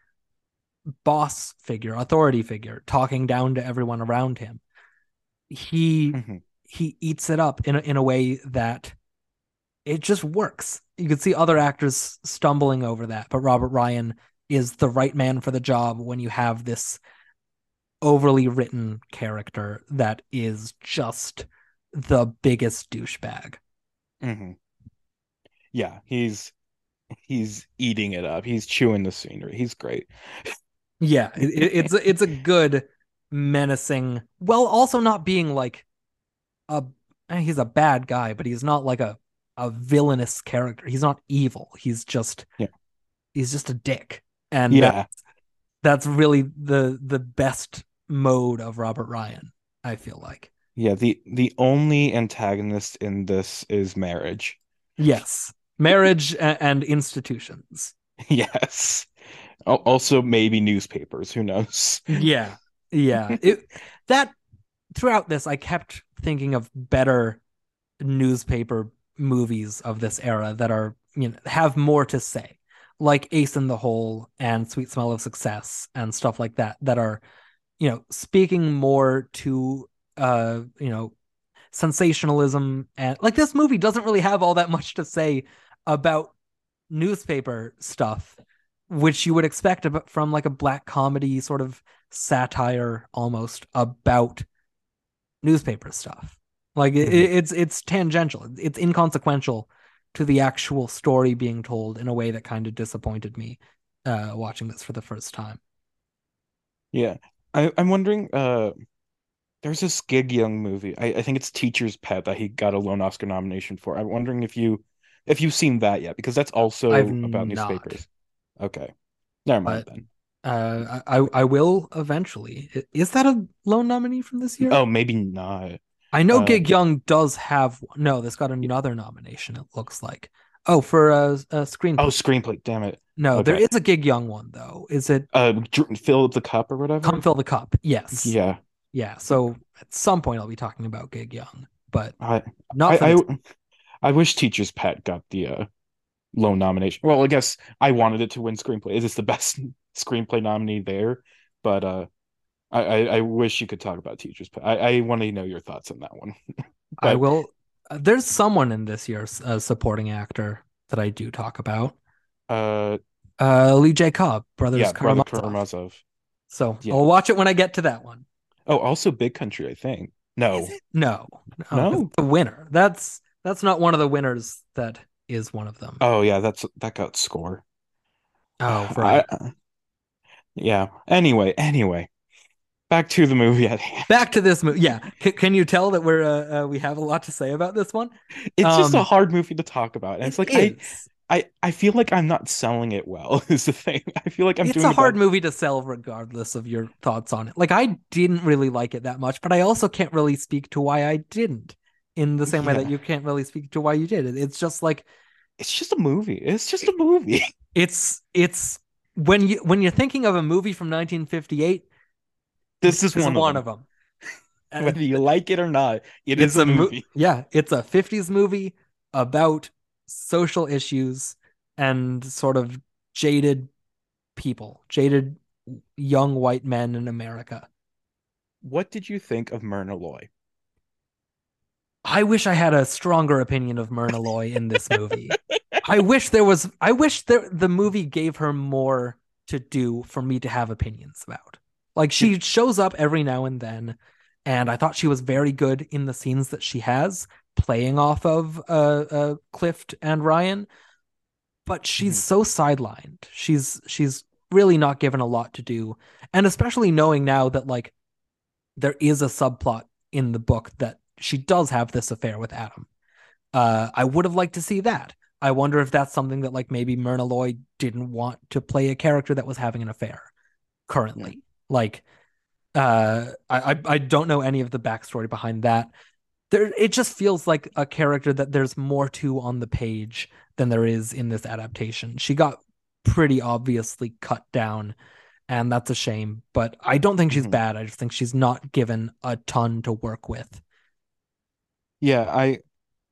boss figure authority figure talking down to everyone around him he Mhm. he eats it up in a, in a way that it just works. You can see other actors stumbling over that, but Robert Ryan is the right man for the job when you have this overly written character that is just the biggest douchebag. Mhm. Yeah, he's he's eating it up. He's chewing the scenery. He's great. Yeah, it, it- it's a, it's a good menacing, while also not being like a eh, he's a bad guy, but he's not like a a villainous character. He's not evil. He's just Yeah. he's just a dick. And Yeah. that's, that's really the the best mode of Robert Ryan, I feel like. Yeah, the the only antagonist in this is marriage. Yes. Marriage and institutions. Yes. Also maybe newspapers, who knows? Yeah. Yeah. It that throughout this I kept thinking of better newspaper movies of this era that are, you know, have more to say. Like Ace in the Hole and Sweet Smell of Success and stuff like that that are, you know, speaking more to uh, you know, sensationalism and like this movie doesn't really have all that much to say about newspaper stuff which you would expect from like a black comedy sort of satire almost about newspaper stuff. Like it, Mhm. it's it's tangential. It's inconsequential to the actual story being told in a way that kind of disappointed me uh watching this for the first time. Yeah. I, I'm wondering, uh there's this Gig Young movie. I, I think it's Teacher's Pet that he got a lone Oscar nomination for. I'm wondering if you if you've seen that yet, because that's also I've about not. newspapers. Okay. Never mind But- then. Uh I I will eventually. Is that a lone nominee from this year? Oh, maybe not. I know Uh, Gig Young does have no, That's got another nomination, it looks like. Oh, for a, a screenplay. Oh, screenplay. Damn it. no, there okay. is a Gig Young one though. Is it Uh, fill the cup or whatever. Come Fill the Cup? Yes. Yeah. Yeah. So at some point I'll be talking about Gig Young, but I not I, I I wish Teacher's Pet got the uh lone nomination. Well, I guess I wanted it to win screenplay. Is this the best screenplay nominee there? But uh I, I, I wish you could talk about Teacher's Pet. I, I want to know your thoughts on that one. I will. uh, There's someone in this year's uh, supporting actor that I do talk about. Uh, Uh, Lee J. Cobb, Brothers yeah, Brother Karamazov. Karamazov. So Yeah. I'll watch it when I get to that one. Oh, also Big Country, I think. No, it? No, No? the winner. That's that's not one of the winners. That is one of them. oh yeah, that's that got score. Oh, right. I- yeah. Anyway, anyway, back to the movie at hand. Back to this movie. Yeah, C- can you tell that we're uh, uh, we have a lot to say about this one? It's just a Um, hard movie to talk about, and it's like It is. I, I I feel like I'm not selling it well. Is the thing? I feel like I'm it's doing a a hard bad- movie to sell regardless of your thoughts on it. Like I didn't really like it that much, but I also can't really speak to why I didn't in the same way that you can't really speak to why you did. It's just like It's just a movie. It's just a movie. it's it's when you when you're thinking of a movie from 1958, This is this one, is one of of them. them. Whether you like it or not, it is a mo- movie. yeah, it's a 50s movie about social issues and sort of jaded people, jaded young white men in America. What did you think of Myrna Loy? I wish I had a stronger opinion of Myrna Loy in this movie. I wish there was I wish there the movie gave her more to do for me to have opinions about. Like she shows up every now and then and I thought she was very good in the scenes that she has playing off of uh, uh Clift and Ryan but she's Mhm. so sidelined. She's she's really not given a lot to do and especially knowing now that like there is a subplot in the book that she does have this affair with Adam. Uh, I would have liked to see that. I wonder if that's something that like maybe Myrna Loy didn't want to play a character that was having an affair currently. Like, uh, I I don't know any of the backstory behind that. There, it just feels like a character that there's more to on the page than there is in this adaptation. She got pretty obviously cut down and that's a shame. But I don't think she's Mhm. bad. I just think she's not given a ton to work with. Yeah, I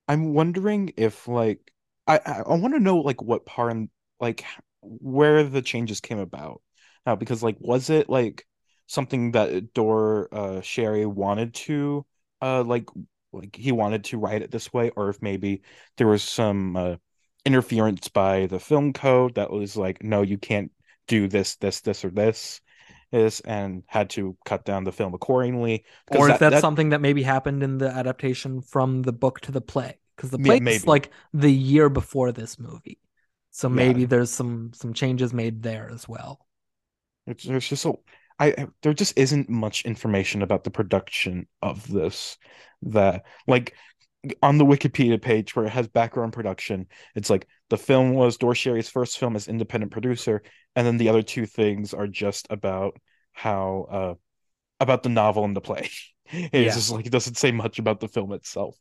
I'm wondering if like I I, want to know like what part like where the changes came about. Now because like was it like something that Dore uh Schary wanted to uh like like he wanted to write it this way or if maybe there was some uh interference by the film code that was like no you can't do this this this or this is and had to cut down the film accordingly Or if that- that's that- something that maybe happened in the adaptation from the book to the play. Because the Yeah, play is maybe. like the year before this movie. So Yeah. maybe there's some some changes made there as well. It's, there's just so I there just isn't much information about the production of this that like on the Wikipedia page where it has background production, it's like the film was Dore Schary's first film as independent producer, and then the other two things are just about how uh about the novel and the play. It's Yeah. just like it doesn't say much about the film itself.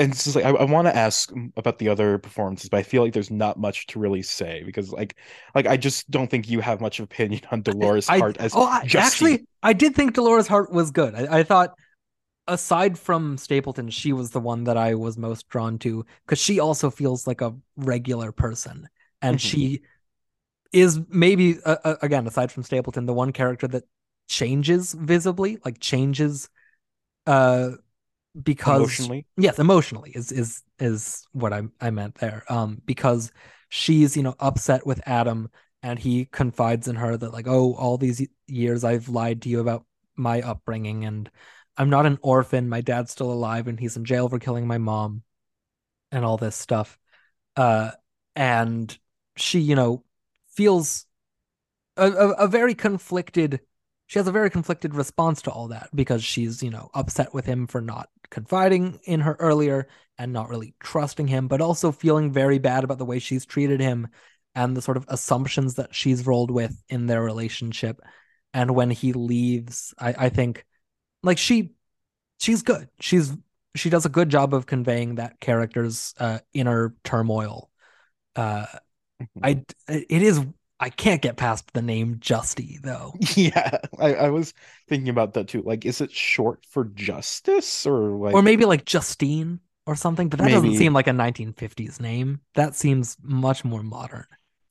And it's just like I, I want to ask about the other performances, but I feel like there's not much to really say because like like I just don't think you have much opinion on Dolores I- Hart as oh, I, actually, I did think Dolores Hart was good. I, I thought, aside from Stapleton, she was the one that I was most drawn to because she also feels like a regular person, and Mhm. she is maybe uh, again aside from Stapleton, the one character that changes visibly, like changes, uh, because emotionally. yes emotionally is is is what i i meant there. Um because she's you know upset with adam and he confides in her that like oh all these years i've lied to you about my upbringing and i'm not an orphan. My dad's still alive and he's in jail for killing my mom and all this stuff. Uh and she you know feels a, a, a very conflicted she has a very conflicted response to all that because she's you know upset with him for not confiding in her earlier and not really trusting him but also feeling very bad about the way she's treated him and the sort of assumptions that she's rolled with in their relationship. And when he leaves i i think like she she's good. She's she does a good job of conveying that character's uh inner turmoil. Uh i it is i can't get past the name justy though Yeah, I, I was thinking about that too. Like, is it short for justice or like or maybe like Justine or something, but that doesn't seem like a 1950s name. That seems much more modern.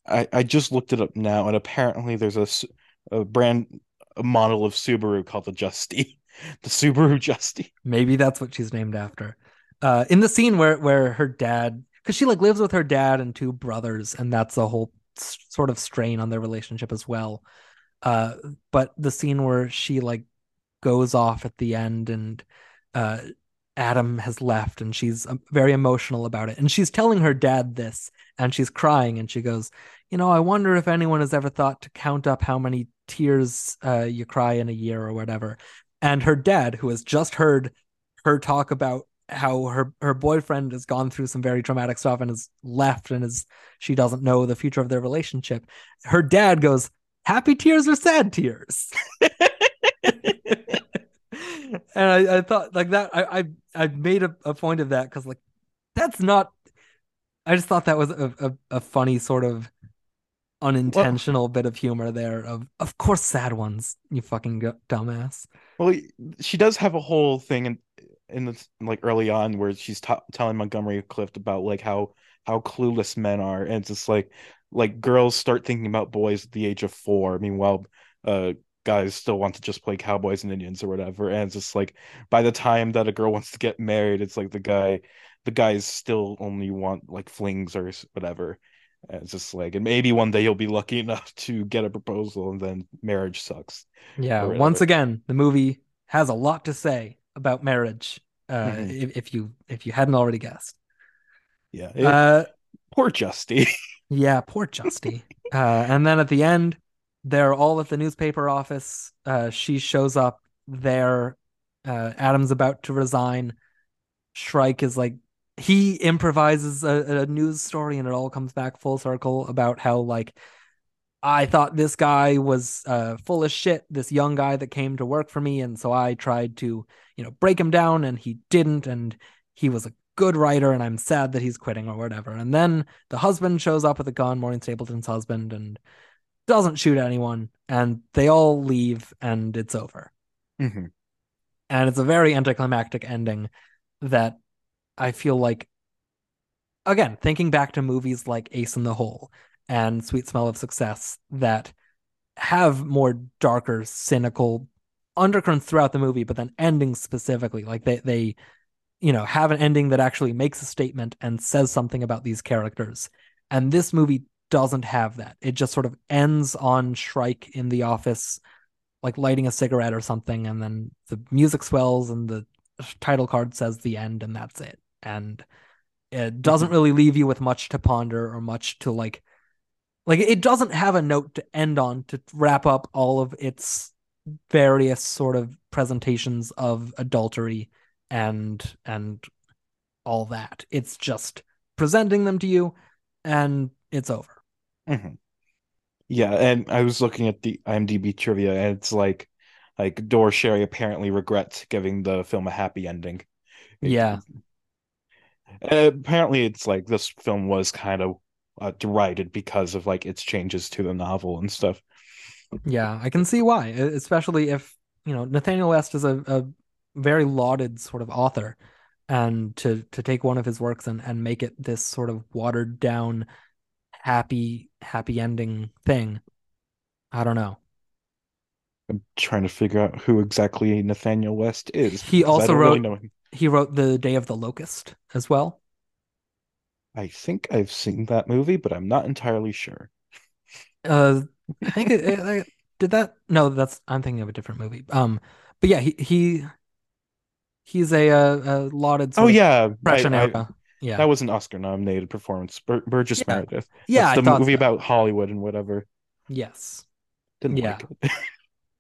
I, I just looked it up now, and apparently there's a, a brand a model of Subaru called the Justy, the Subaru Justy. Maybe that's what she's named after. Uh, in the scene where where her dad because she like lives with her dad and two brothers, and that's the whole sort of strain on their relationship as well. Uh, but the scene where she like goes off at the end and uh Adam has left and she's um, very emotional about it. And she's telling her dad this and she's crying and she goes, You know, I wonder if anyone has ever thought to count up how many tears uh, you cry in a year or whatever. And her dad, who has just heard her talk about how her her boyfriend has gone through some very traumatic stuff and has left and is she doesn't know the future of their relationship. Her dad goes, "Happy tears or sad tears?" and I, I thought like that. I I, I made a, a point of that because like that's not. I just thought that was a, a, a funny sort of unintentional bit of humor there. Of of course, sad ones. You fucking dumbass. Well, she does have a whole thing in the like early on where she's t- telling Montgomery Clift about like how how clueless men are, and it's just like like girls start thinking about boys at the age of four. Meanwhile, uh, guys still want to just play cowboys and Indians or whatever, and it's just like by the time that a girl wants to get married, it's like the guy the guys still only want like flings or whatever. And it's just like, and maybe one day you'll be lucky enough to get a proposal, and then marriage sucks. Yeah. Once again, the movie has a lot to say about marriage. Uh, Mhm. if, if you if you hadn't already guessed. Yeah, it- Uh, poor Justy. Yeah, poor Justy. uh, and then at the end, they're all at the newspaper office. Uh, she shows up there. Uh, Adam's about to resign. Shrike is like, he improvises a, a news story and it all comes back full circle about how, like, I thought this guy was uh, full of shit, this young guy that came to work for me. And so I tried to, you know, break him down and he didn't. And he was a good writer and I'm sad that he's quitting or whatever. And then the husband shows up with a gun, Maureen Stapleton's husband, and doesn't shoot anyone. And they all leave and it's over. hmm And it's a very anticlimactic ending that I feel like, again, thinking back to movies like Ace in the Hole and Sweet Smell of Success that have more darker, cynical undercurrents throughout the movie, but then endings specifically, like they they you know have an ending that actually makes a statement and says something about these characters. And this movie doesn't have that. It just sort of ends on Shrike in the office, like lighting a cigarette or something, and then the music swells and the title card says the end, and that's it. And it doesn't mm-hmm. really leave you with much to ponder or much to like like it doesn't have a note to end on to wrap up all of its various sort of presentations of adultery and and all that it's just presenting them to you and it's over hmm Yeah, and I was looking at the IMDb trivia, and it's like, like Dore Schary apparently regrets giving the film a happy ending. Yeah. Uh, apparently, it's like this film was kind of uh, derided because of like its changes to the novel and stuff. Yeah i can see why especially if you know nathanael west is a, a very lauded sort of author and to to take one of his works and and make it this sort of watered down happy happy ending thing i don't know I'm trying to figure out who exactly Nathanael West is. He also really wrote- know him. he wrote the day of the locust as well I think I've seen that movie, but I'm not entirely sure. Uh, I think it, it- did that. No, that's I'm thinking of a different movie. Um, but yeah, he he he's a uh, a lauded Oh yeah, Depression I- Yeah, that was an Oscar-nominated performance. Bur- Burgess Yeah. Meredith. yeah. That's the movie so. about Hollywood and whatever. Yes, Didn't Yeah. like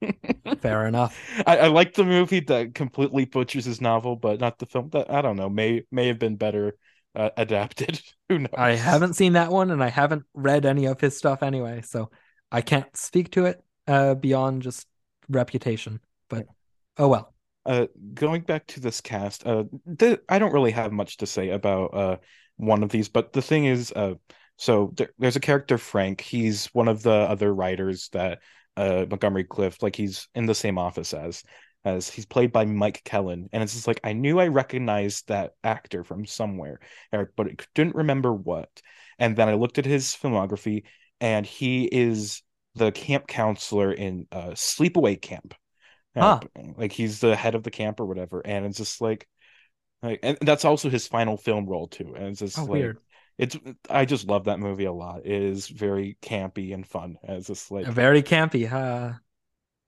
it. fair enough. I, I like the movie that completely butchers his novel, but not the film that I don't know may may have been better uh, adapted. Who knows? I haven't seen that one, and I haven't read any of his stuff anyway, so I can't speak to it uh beyond just reputation. But oh well. Uh, going back to this cast, uh, th I don't really have much to say about uh one of these, but the thing is, uh, so there, there's a character Frank. He's one of the other writers that uh Montgomery Clift, like he's in the same office as. As he's played by Mike Kellin, and it's just like I knew I recognized that actor from somewhere, but I didn't remember what. And then I looked at his filmography, and he is the camp counselor in uh, Sleepaway Camp. Uh, Like he's the head of the camp or whatever, and it's just like, like, and that's also his final film role too. And it's just Oh, like, weird. It's I just love that movie a lot. It is very campy and fun as this like Very campy, huh?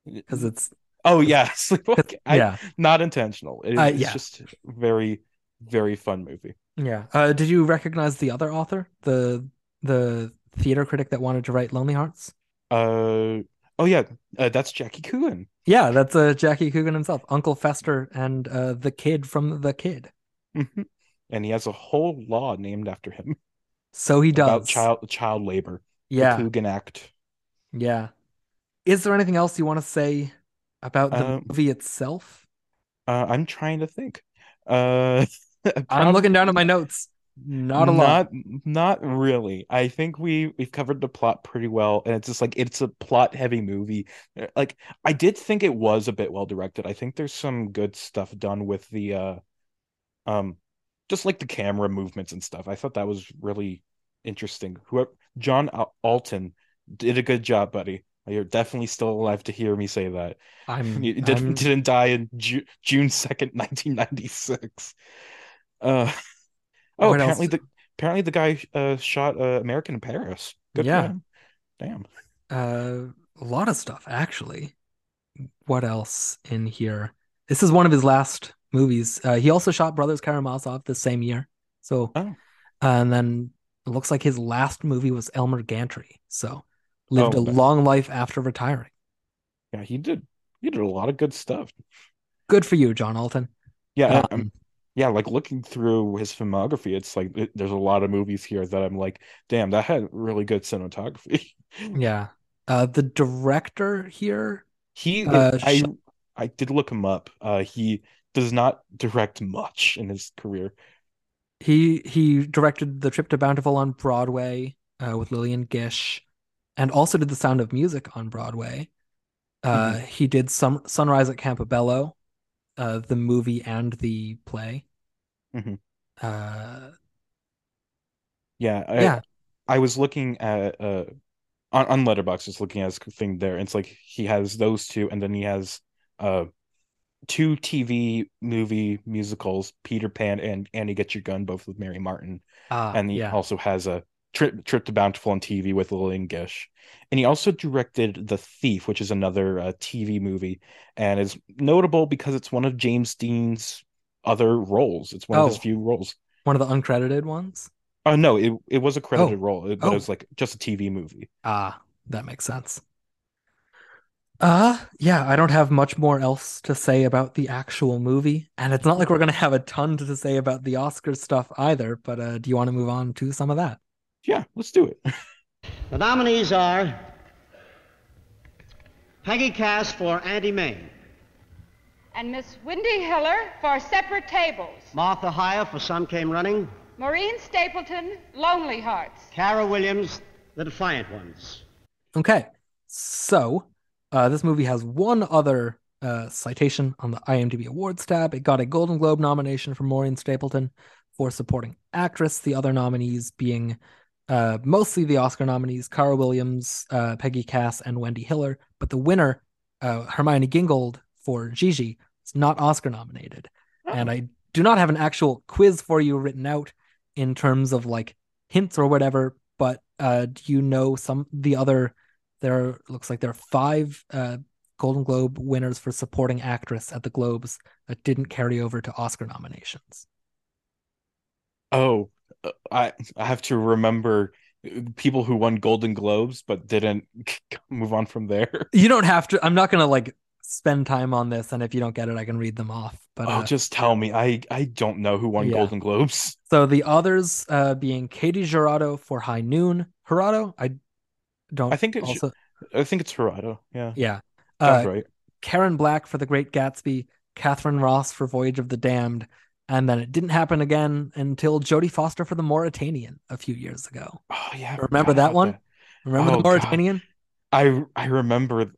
Because it's oh yeah, Sleepwalk. I, yeah, not intentional. It- Uh, it's yeah. just very very fun movie. yeah. Uh, did you recognize the other author, the the theater critic that wanted to write Lonelyhearts? Uh oh yeah, uh, that's Jackie Coogan. Yeah, that's uh, Jackie Coogan himself, Uncle Fester, and uh, the kid from The Kid. Mhm. and he has a whole law named after him So he about does. child child labor. The Yeah, Coogan Act. yeah. Is there anything else you want to say about the Um, movie itself? Uh, I'm trying to think. Uh, I'm looking down at my notes. Not a lot. Not not really. I think we we've covered the plot pretty well, and it's just like it's a plot heavy movie. Uh, Like I did think it was a bit well directed. I think there's some good stuff done with the uh um just like the camera movements and stuff. I thought that was really interesting. Whoever John Al- Alton did a good job, buddy. You're definitely still alive to hear me say that. I'm, You didn't I'm- didn't die in Ju June 2nd, 1996. Uh oh, What else? apparently the apparently the guy uh shot uh, American in Paris. Good for Yeah. him. Damn. Uh, a lot of stuff actually. What else in here? This is one of his last movies. Uh, he also shot Brothers Karamazov the same year. So, Oh. and then it looks like his last movie was Elmer Gantry. So, lived Oh, a nice. long life after retiring. Yeah, he did he did a lot of good stuff. Good for you, John Alton. Yeah, Um, yeah, like looking through his filmography, it's like it, there's a lot of movies here that I'm like, damn, that had really good cinematography. yeah. Uh, the director here. He Uh, I sh- I did look him up. Uh he does not direct much in his career. He he directed The Trip to Bountiful on Broadway uh, with Lillian Gish, and also did The Sound of Music on Broadway. Uh, He did some Sunrise at Campobello, uh, the movie and the play. Mhm. Uh, Yeah, I, yeah, I was looking at uh on, on Letterboxd, just looking at his thing there. It's like he has those two, and then he has uh two TV movie musicals, Peter Pan and Annie Get Your Gun, both with Mary Martin. ah, and he yeah, also has a trip trip to Bountiful on TV with Lillian Gish. And he also directed The Thief, which is another uh, TV movie, and is notable because it's one of James Dean's other roles. It's one of his Oh. few roles. one of the uncredited ones. Oh no, it it was a credited Oh. role, but Oh. it was like just a TV movie. Ah, that makes sense. Uh, yeah, I don't have much more else to say about the actual movie, and it's not like we're gonna have a ton to say about the Oscars stuff either, but uh, do you want to move on to some of that? Yeah, let's do it. The nominees are Peggy Cass for Auntie Mame, And Miss Wendy Hiller for Separate Tables. Martha Hyer for Some Came Running, Maureen Stapleton, Lonely Hearts. Cara Williams, The Defiant Ones. Okay, so uh, this movie has one other uh, citation on the IMDb Awards tab. It got a Golden Globe nomination for Maureen Stapleton for supporting actress. The other nominees being uh, mostly the Oscar nominees: Cara Williams, uh, Peggy Cass, and Wendy Hiller. But the winner, uh, Hermione Gingold for Gigi, is not Oscar nominated. And I do not have an actual quiz for you written out in terms of like hints or whatever. But uh, do you know some the other? There looks like there are five uh, Golden Globe winners for supporting actress at the Globes that didn't carry over to Oscar nominations. Oh, I I have to remember uh, people who won Golden Globes but didn't move on from there. You don't have to. I'm not gonna like spend time on this, and if you don't get it, I can read them off. But Oh, uh, just tell me. I I don't know who won Yeah. Golden Globes. so the others uh, being Katy Jurado for High Noon. Jurado, I don't. I think it's- also I think it's Gerardo. Yeah, yeah. sounds Uh, right. Karen Black for The Great Gatsby, Katharine Ross for Voyage of the Damned, and then it didn't happen again until Jodie Foster for The Mauritanian a few years ago. Oh yeah, Remember that one? Remember Oh, The God. Mauritanian? I I remember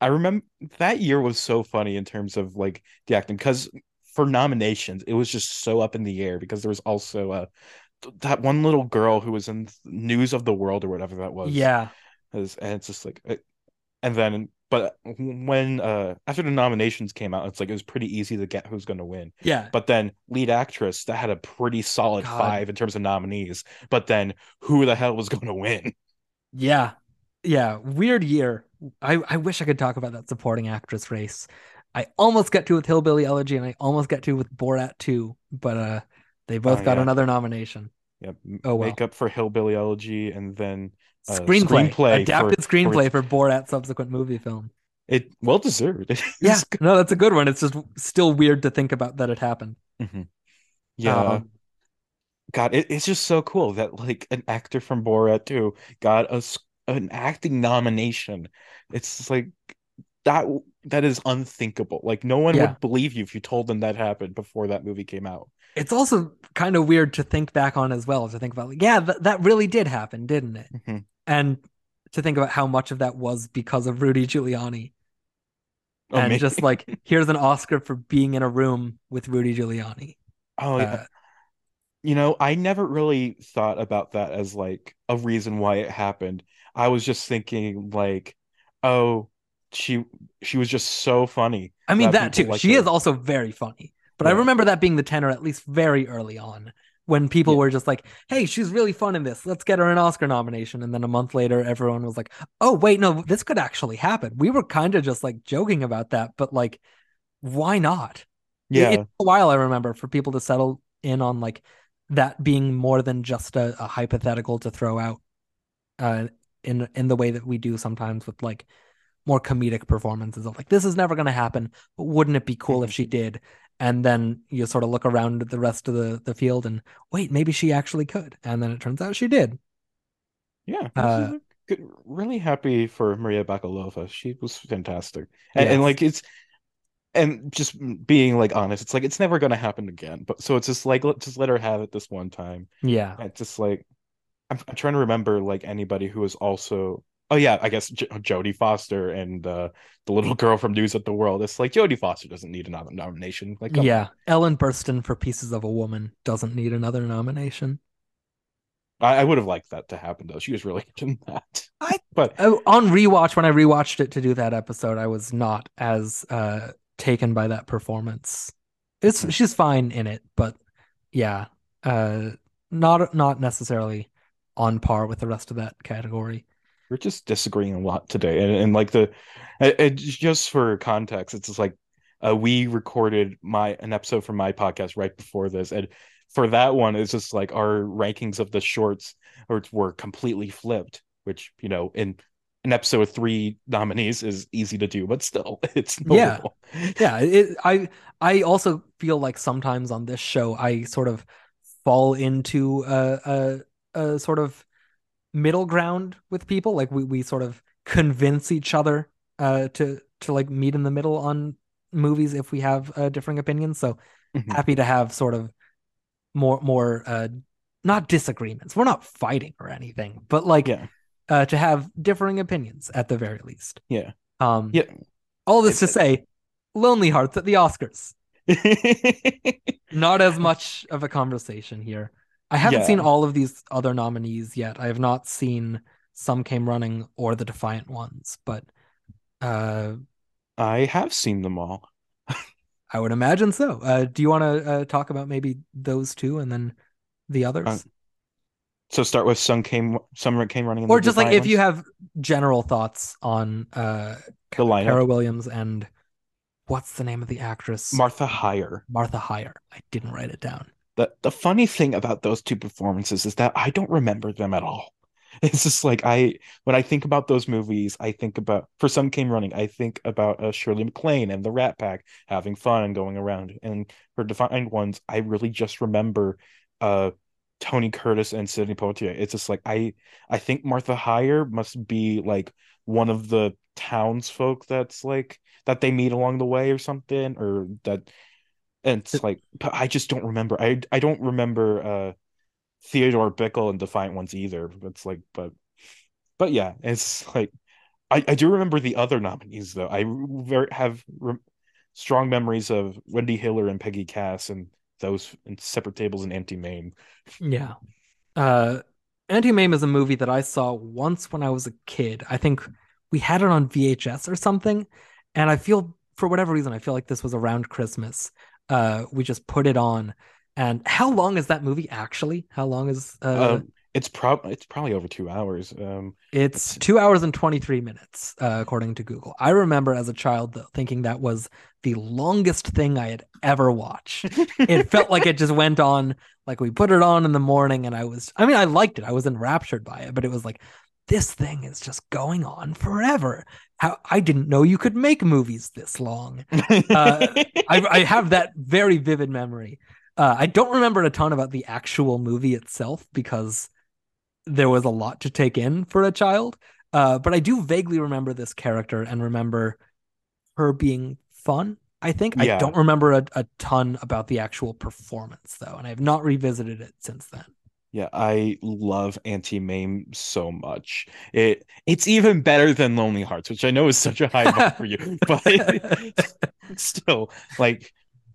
I remember that year was so funny in terms of like the acting because for nominations it was just so up in the air because there was also uh th- that one little girl who was in News of the World or whatever that was. Yeah. And it's just like and then but when uh after the nominations came out, it's like it was pretty easy to get who's going to win. Yeah. But then lead actress that had a pretty solid God. five in terms of nominees. But then who the hell was going to win? Yeah. Yeah. Weird year. I, I wish I could talk about that supporting actress race. I almost got to with Hillbilly Elegy and I almost got to with Borat 2, but uh they both Oh, got yeah. another nomination. Yep. Oh, well. Makeup for Hillbilly Elegy, and then Screenplay, screenplay adapted for- screenplay for Borat subsequent movie film. It well deserved. Yeah, no, that's a good one. It's just still weird to think about that it happened. Mhm. Yeah. Um, God, it, it's just so cool that like an actor from Borat too got a an acting nomination. It's like that that is unthinkable. Like no one Yeah. would believe you if you told them that happened before that movie came out. it's also kind of weird to think back on as well. To think about, like, yeah, th- that really did happen, didn't it? Mhm. And to think about how much of that was because of Rudy Giuliani. Oh, and man. just like here's an Oscar for being in a room with Rudy Giuliani. Oh, yeah. Uh, You know, I never really thought about that as like a reason why it happened. I was just thinking like, oh, she she was just so funny. I mean that people too. She her. is also very funny. But I remember that being the tenor at least very early on when people Yeah. were just like, "Hey, she's really fun in this. Let's get her an Oscar nomination." And then a month later everyone was like, "Oh, wait, no, this could actually happen." We were kind of just like joking about that, but like why not? Yeah. it took a while I remember for people to settle in on like that being more than just a, a hypothetical to throw out uh in in the way that we do sometimes with like more comedic performances of like this is never going to happen but wouldn't it be cool if she did and then you sort of look around at the rest of the the field and wait maybe she actually could and then it turns out she did Yeah, Uh, good, really happy for Maria Bakalova. She was fantastic, and, and like it's, and just being like honest, it's like it's never gonna happen again. But so it's just like let just let her have it this one time. yeah It's just like I'm, I'm trying to remember like anybody who was also. Oh yeah, I guess J Jodie Foster and uh, the little girl from News of the World. It's like Jodie Foster doesn't need another nomination. Like yeah ellen burstyn for pieces of a woman doesn't need another nomination. I, I would have liked that to happen though. She was really good in that. I- but Oh, on rewatch when i rewatched it to do that episode i was not as uh taken by that performance it's she's fine in it but yeah uh not not necessarily on par with the rest of that category we're just disagreeing a lot today and, and like the it, it- just for context it's just like uh, we recorded my an episode from my podcast right before this and for that one it's just like our rankings of the shorts were, were completely flipped which you know in an episode with three nominees is easy to do but still it's Yeah. yeah it, i i also feel like sometimes on this show i sort of fall into a a, a sort of middle ground with people like we, we sort of convince each other uh to to like meet in the middle on movies if we have uh, differing opinions so Mhm. happy to have sort of more more uh not disagreements. We're not fighting or anything but like yeah. uh to have differing opinions at the very least. Yeah. Um yeah. all this to say lonelyhearts at the oscars. Not as much of a conversation here. I haven't Yeah. seen all of these other nominees yet. I have not seen Some Came Running or the Defiant Ones, but uh, i have seen them all I would imagine so. Uh, do you want to uh, talk about maybe those two and then the others? Uh, so start with sun came summer came running or just like Defiant if you have general thoughts on uh, the lineup Cara Williams and what's the name of the actress? martha Hyer. Martha Hyer. I didn't write it down. The the funny thing about those two performances is that I don't remember them at all. It's just like I when I think about those movies, I think about for some came running, I think about uh, Shirley MacLaine and the Rat Pack having fun and going around. And for Defiant Ones, I really just remember uh Tony Curtis and Sidney Poitier. It's just like I I think Martha Hyer must be like one of the townsfolk that's like that they meet along the way or something, or that and it's like but I just don't remember. I I don't remember uh Theodore Bikel and Defiant Ones either. It's like but but yeah, it's like I I do remember the other nominees though. I very have re strong memories of Wendy Hiller and Peggy Cass and those in separate tables in Auntie Mame. Yeah. Uh Auntie Mame is a movie that I saw once when I was a kid. I think we had it on VHS or something, and I feel for whatever reason I feel like this was around Christmas. Uh, we just put it on, and how long is that movie actually? How long is uh? Uh, it's prob it's probably over two hours. Um, It's two hours and 23 minutes, uh, according to Google. I remember as a child though, thinking that was the longest thing I had ever watched. it felt like it just went on, like we put it on in the morning, and I was, I mean, I liked it. I was enraptured by it, but it was like, this thing is just going on forever. How I didn't know you could make movies this long. Uh, I, I have that very vivid memory. Uh, I don't remember a ton about the actual movie itself because there was a lot to take in for a child. Uh, but I do vaguely remember this character and remember her being fun. I think I don't remember a, a ton about the actual performance though, and I have not revisited it since then. Yeah, I love Auntie Mame so much. It it's even better than Lonelyhearts, which I know is such a high bar for you, but still, like,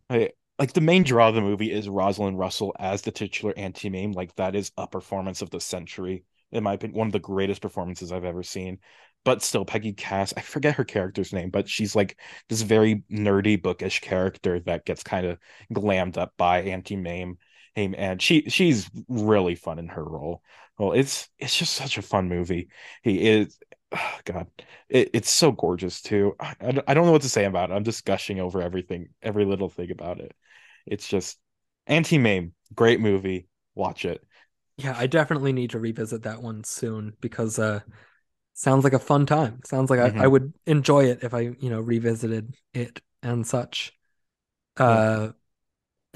I, like the main draw of the movie is Rosalind Russell as the titular Auntie Mame. Like that is a performance of the century, in my opinion, one of the greatest performances I've ever seen. But still, Peggy Cass, I forget her character's name, but she's like this very nerdy, bookish character that gets kind of glammed up by Auntie Mame. Man, she she's really fun in her role. Well, it's it's just such a fun movie. He is, oh God, it, it's so gorgeous too. I, I don't know what to say about it. I'm just gushing over everything, every little thing about it. It's just Auntie Mame, great movie. Watch it. Yeah, I definitely need to revisit that one soon because uh sounds like a fun time. Sounds like I, I Mhm. would enjoy it if I, you know, revisited it and such. Uh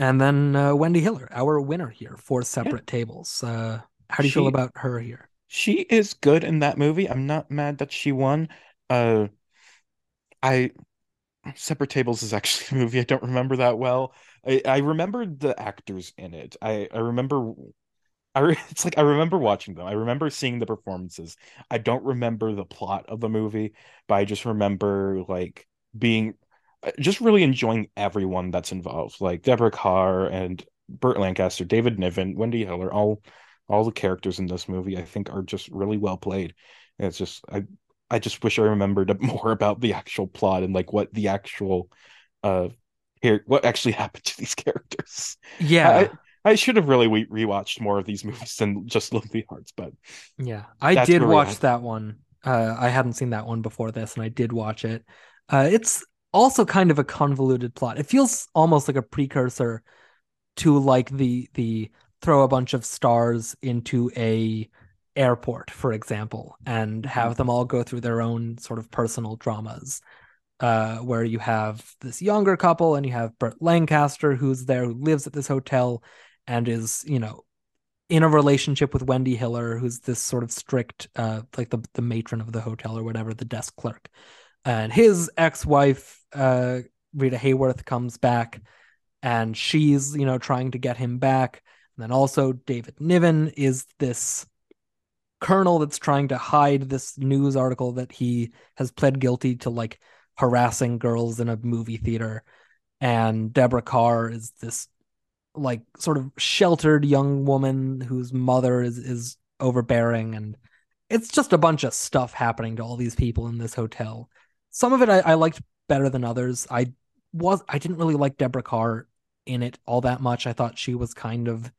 and then uh, Wendy Hiller, our winner here, for separate tables. Uh how do you feel about her here? She is good in that movie. I'm not mad that she won. Uh, I Separate Tables is actually a movie I don't remember that well. I, I remember the actors in it. I, I remember I re- it's like I remember watching them. I remember seeing the performances. I don't remember the plot of the movie, but I just remember like being just really enjoying everyone that's involved. Like Deborah Kerr and Burt Lancaster, David Niven, Wendy Hiller, all all the characters in this movie I think are just really well played. And it's just I I just wish I remembered more about the actual plot and like what the actual uh here what actually happened to these characters. Yeah. I should have really re- rewatched more of these movies than just Lonelyhearts, but Yeah, I did watch at. that one. Uh, I hadn't seen that one before this, and I did watch it. Uh, it's also kind of a convoluted plot. It feels almost like a precursor to like the the throw a bunch of stars into a airport, for example, and have them all go through their own sort of personal dramas. Uh, where you have this younger couple and you have Burt Lancaster who's there who lives at this hotel and is, you know, in a relationship with Wendy Hiller, who's this sort of strict, uh, like the the matron of the hotel or whatever, the desk clerk, and his ex-wife, uh, Rita Hayworth, comes back, and she's you know trying to get him back. And then also David Niven is this colonel that's trying to hide this news article that he has pled guilty to like harassing girls in a movie theater, and Deborah Kerr is this like sort of sheltered young woman whose mother is is overbearing and it's just a bunch of stuff happening to all these people in this hotel. Some of it I, I liked better than others. I was I didn't really like Deborah Kerr in it all that much. I thought she was kind of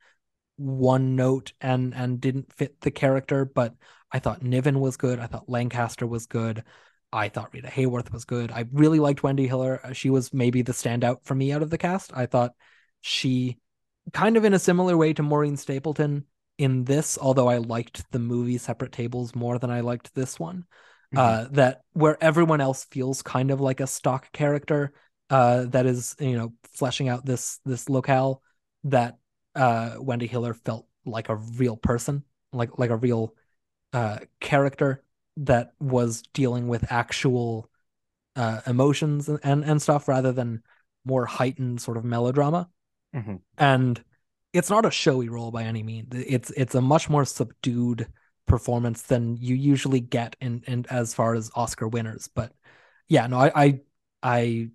one note and and didn't fit the character, but I thought Niven was good. I thought Lancaster was good. I thought Rita Hayworth was good. I really liked Wendy Hiller. Uh, she was maybe the standout for me out of the cast. I thought she kind of in a similar way to Maureen Stapleton in this, although I liked the movie Separate Tables more than I liked this one. Uh, that where everyone else feels kind of like a stock character uh, that is, you know, fleshing out this this locale. That uh, Wendy Hiller felt like a real person, like like a real uh, character that was dealing with actual uh, emotions and, and and stuff rather than more heightened sort of melodrama Mhm. and it's not a showy role by any means. It's it's a much more subdued performance than you usually get in, in as far as Oscar winners. But yeah, no, I I, I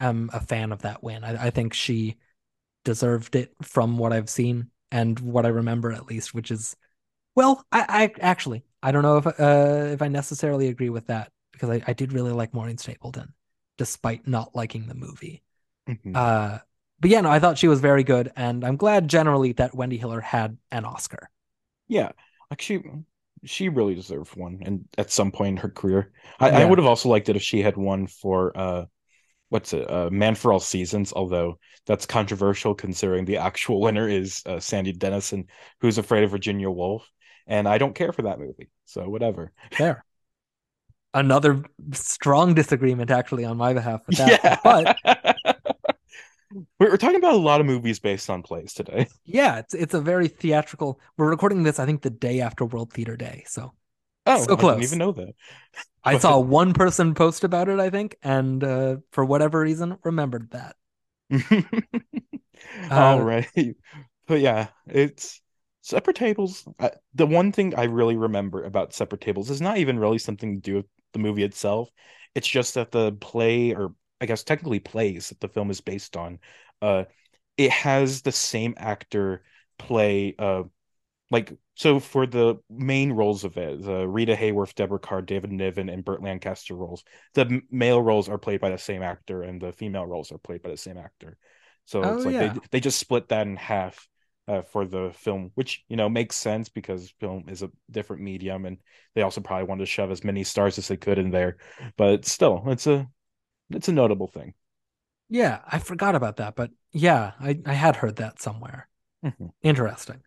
am a fan of that win. I, I think she deserved it from what I've seen and what I remember at least, which is well, I, I actually I don't know if uh if I necessarily agree with that. because I, I did really like Maureen Stapleton, despite not liking the movie. Mhm. Uh, but yeah, no, I thought she was very good, and I'm glad generally that Wendy Hiller had an Oscar. Yeah, like she she really deserved one, and at some point in her career, I, I would have also liked it if she had one for uh, what's it, uh, Man for All Seasons. Although that's controversial considering the actual winner is uh, Sandy Dennison, who's afraid of Virginia Woolf, and I don't care for that movie, so whatever. There. Another strong disagreement, actually, on my behalf with that. yeah, But we're, talking about a lot of movies based on plays today. yeah, it's it's a very theatrical. We're recording this, I think, the day after World Theater Day. So Oh, So I close. didn't even know that. I But- saw one person post about it, I think, and uh, for whatever reason, remembered that. All right. But yeah, it's separate tables. I, the one thing I really remember about separate tables is not even really something to do with the movie itself. It's just that the play, or I guess technically plays that the film is based on, uh, it has the same actor play, uh, like so for the main roles of it, the Rita Hayworth, Deborah Kerr, David Niven, and Burt Lancaster roles, the male roles are played by the same actor, and the female roles are played by the same actor. So Oh, it's like yeah. they they just split that in half uh, for the film, which you know makes sense because film is a different medium, and they also probably wanted to shove as many stars as they could in there. But still, it's a it's a notable thing. Yeah, I forgot about that, but yeah, I, I had heard that somewhere. Mhm. Interesting.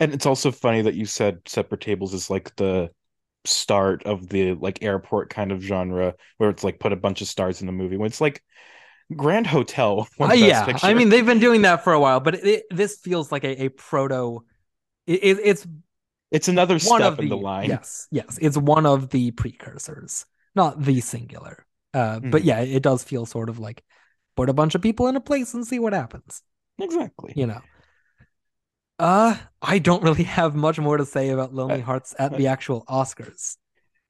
And it's also funny that you said separate tables is like the start of the like airport kind of genre where it's like put a bunch of stars in the movie when it's like Grand Hotel Uh, yeah, Picture. I mean they've been doing that for a while, but it, it- this feels like a, a proto. It, it- it's it's another one step of in the, the line. Yes, yes, it's one of the precursors, not the singular. Uh, but Mhm. yeah, it does feel sort of like put a bunch of people in a place and see what happens. Exactly. You know. Uh, I don't really have much more to say about Lonely Uh, Hearts at the actual Oscars.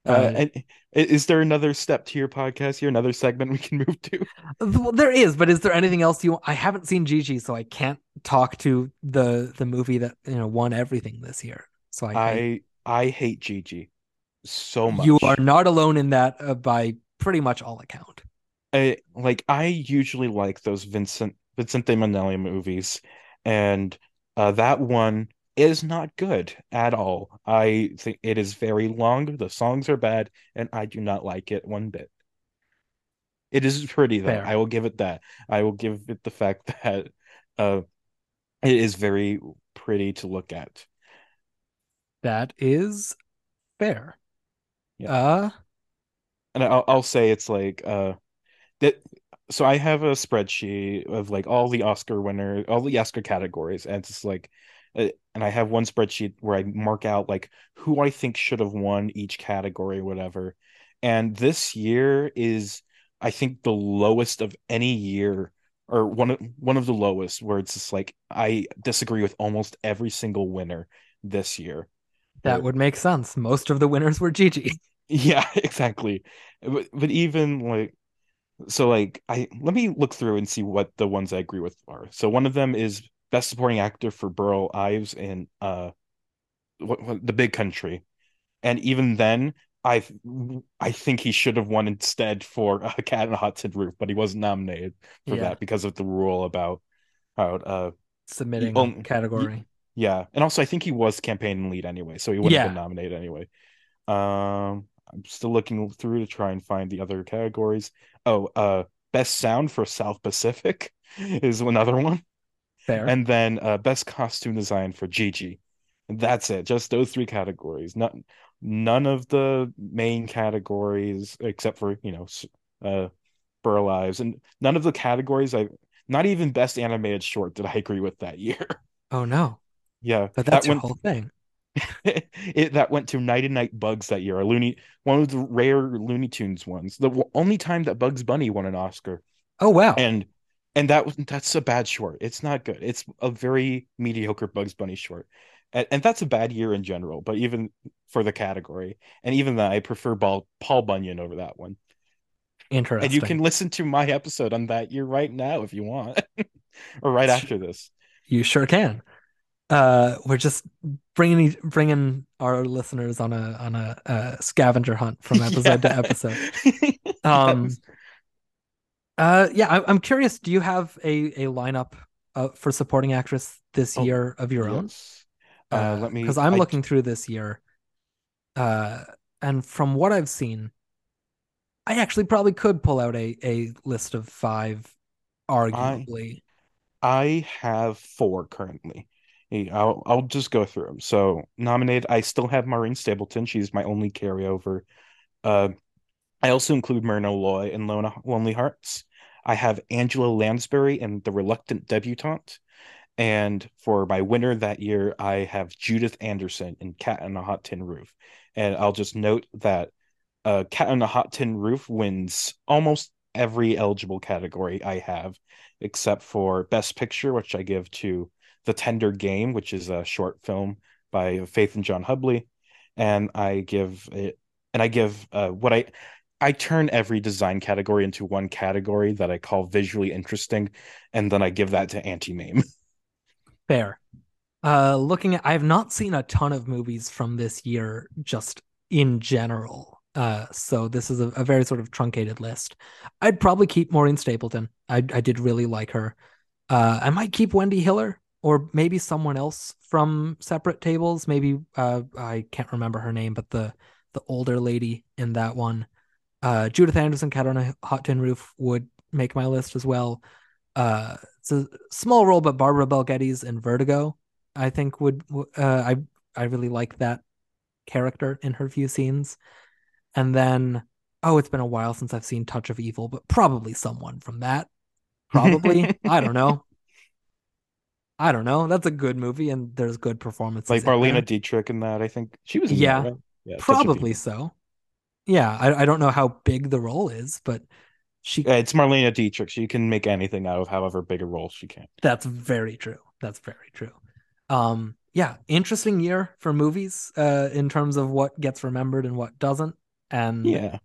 Uh, and is there another step to your podcast here? Another segment we can move to? Well, there is, but is there anything else you? I haven't seen Gigi, so I can't talk to the the movie that you know won everything this year. So I, I I I hate Gigi so much. you are not alone in that uh, by pretty much all account. I like I usually like those Vincent Vincente Minnelli movies, and uh, that one is not good at all. I think it is very long. The songs are bad, and I do not like it one bit. It is pretty though. Fair. I will give it that. I will give it the fact that uh, it is very pretty to look at. That is fair. Yeah. Uh, and I'll I'll say it's like uh that so I have a spreadsheet of like all the Oscar winner all the Oscar categories and it's like uh, and I have one spreadsheet where I mark out like who I think should have won each category whatever and this year is I think the lowest of any year or one of one of the lowest where it's just like I disagree with almost every single winner this year that would make sense. Most of the winners were Gigi. Yeah, exactly. But, but even like so like I let me look through and see what the ones I agree with are. So one of them is best supporting actor for Burl Ives in uh what, what, The Big Country. And even then I I think he should have won instead for uh, Cat in a Hot Tin Roof, but he wasn't nominated for Yeah. that because of the rule about how uh Submitting um, category. yeah, and also I think he was campaign lead anyway, so he wouldn't have Yeah. been nominated anyway. Um, I'm still looking through to try and find the other categories. Oh, uh, best sound for South Pacific is another one, Fair. and then uh, best costume design for Gigi. And that's it. Just those three categories. Not none of the main categories except for you know uh, Burl Ives, and none of the categories I. Not even best animated short did I agree with that year. oh no, Yeah, but that that's your went whole thing. it that went to Knighty Knight Bugs that year. A Looney, one of the rare Looney Tunes ones. The only time that Bugs Bunny won an Oscar, Oh wow. and and that was that's a bad short. It's not good. It's a very mediocre Bugs Bunny short, and, and that's a bad year in general. But even for the category, and even that, I prefer Paul Paul Bunyan over that one. Interesting. And you can listen to my episode on that year right now if you want, or right after this. You sure can. Uh, we're just bringing bringing our listeners on a on a, a scavenger hunt from episode to episode. Um, Uh, yeah, I, I'm curious. Do you have a a lineup uh, for supporting actress this Oh, year of your own? Yes. Uh, let me because I'm I- looking through this year, uh, and from what I've seen, I actually probably could pull out a a list of five, arguably. I have four currently. Hey, I'll I'll just go through them. So nominated, I still have Maureen Stapleton. She's my only carryover. Uh, I also include Myrna Loy in Lona, Lonelyhearts. I have Angela Lansbury in The Reluctant Debutante. And for my winner that year, I have Judith Anderson in Cat on a Hot Tin Roof. And I'll just note that uh, Cat on a Hot Tin Roof wins almost every eligible category I have, except for Best Picture, which I give to The Tender Game, which is a short film by Faith and John Hubley. And I give it, and I give uh, what I, I turn every design category into one category that I call visually interesting, and then I give that to Auntie Mame. Fair. Uh, looking at, I have not seen a ton of movies from this year, just in general. Uh, so this is a, a very sort of truncated list. I'd probably keep Maureen Stapleton. I I did really like her. Uh, I might keep Wendy Hiller or maybe someone else from Separate Tables. Maybe uh, I can't remember her name, but the the older lady in that one. Uh, Judith Anderson, Cat on a Hot Tin Roof would make my list as well. Uh, it's a small role, but Barbara Bel Geddes in Vertigo, I think would uh, I I really like that character in her few scenes. And then oh, it's been a while since I've seen Touch of Evil, but probably someone from that. Probably. I don't know. I don't know. That's a good movie and there's good performances. like. Marlene Dietrich in that. I think she was in that, Yeah. right? yeah, Probably so. Yeah, I, I don't know how big the role is, but she Yeah, it's Marlene Dietrich. She can make anything out of however big a role she can. That's very true. That's very true. Um, yeah, interesting year for movies uh, in terms of what gets remembered and what doesn't. And Yeah.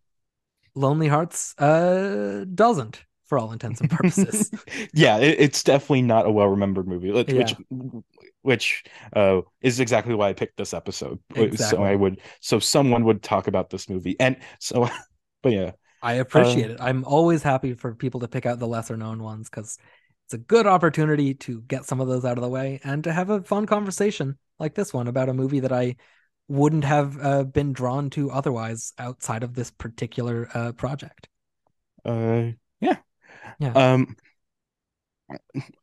Lonelyhearts uh, doesn't, for all intents and purposes. yeah, it, it's definitely not a well remembered movie, which Yeah. which, uh, is exactly why I picked this episode. Exactly. So I would, so someone would talk about this movie, and so, but yeah, I appreciate Uh, it. I'm always happy for people to pick out the lesser known ones because it's a good opportunity to get some of those out of the way and to have a fun conversation like this one about a movie that I wouldn't have uh, been drawn to otherwise outside of this particular uh, project. uh, yeah, Yeah. Um,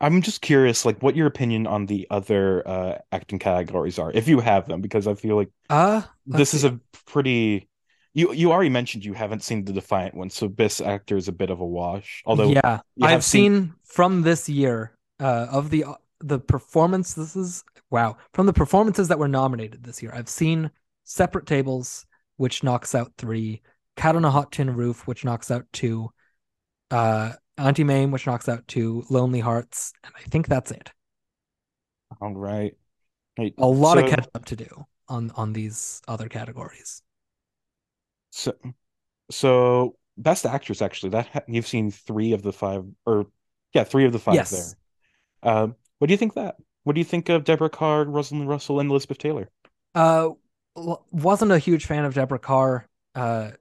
I'm just curious, like, what your opinion on the other uh acting categories are, if you have them, because I feel like Uh, this is a pretty. You you already mentioned you haven't seen the Defiant one, so Best Actor is a bit of a wash. Although yeah, I've seen, from this year uh, of the the performance. This is wow from the performances that were nominated this year. I've seen Separate Tables, which knocks out three, Cat on a Hot Tin Roof, which knocks out two, uh, Auntie Mame, which knocks out two, Lonelyhearts, and I think that's it. all right, Right, A lot of catch up to do on on these other categories. So, so best actress actually that ha- you've seen three of the five, or yeah, three of the five Yes. there. Um, what do you think that? What do you think of Deborah Kerr, Rosalind Russell, and Elizabeth Taylor? Uh, wasn't a huge fan of Deborah Kerr. Uh,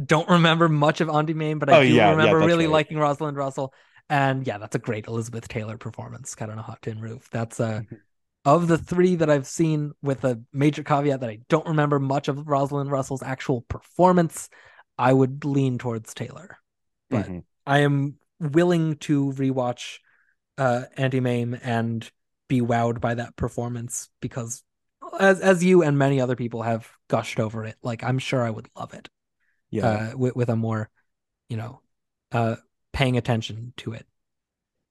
don't remember much of Auntie Mame, but I Oh, do yeah, yeah, remember that's really right. liking Rosalind Russell. And yeah, that's a great Elizabeth Taylor performance, Cat on a Hot Tin Roof. That's uh Mhm. of the three that I've seen, with a major caveat that I don't remember much of Rosalind Russell's actual performance. I would lean towards Taylor. But Mhm. I am willing to rewatch uh Auntie Mame and be wowed by that performance because as as you and many other people have gushed over it, like I'm sure I would love it. Yeah, Uh with, with a more, you know, uh paying attention to it.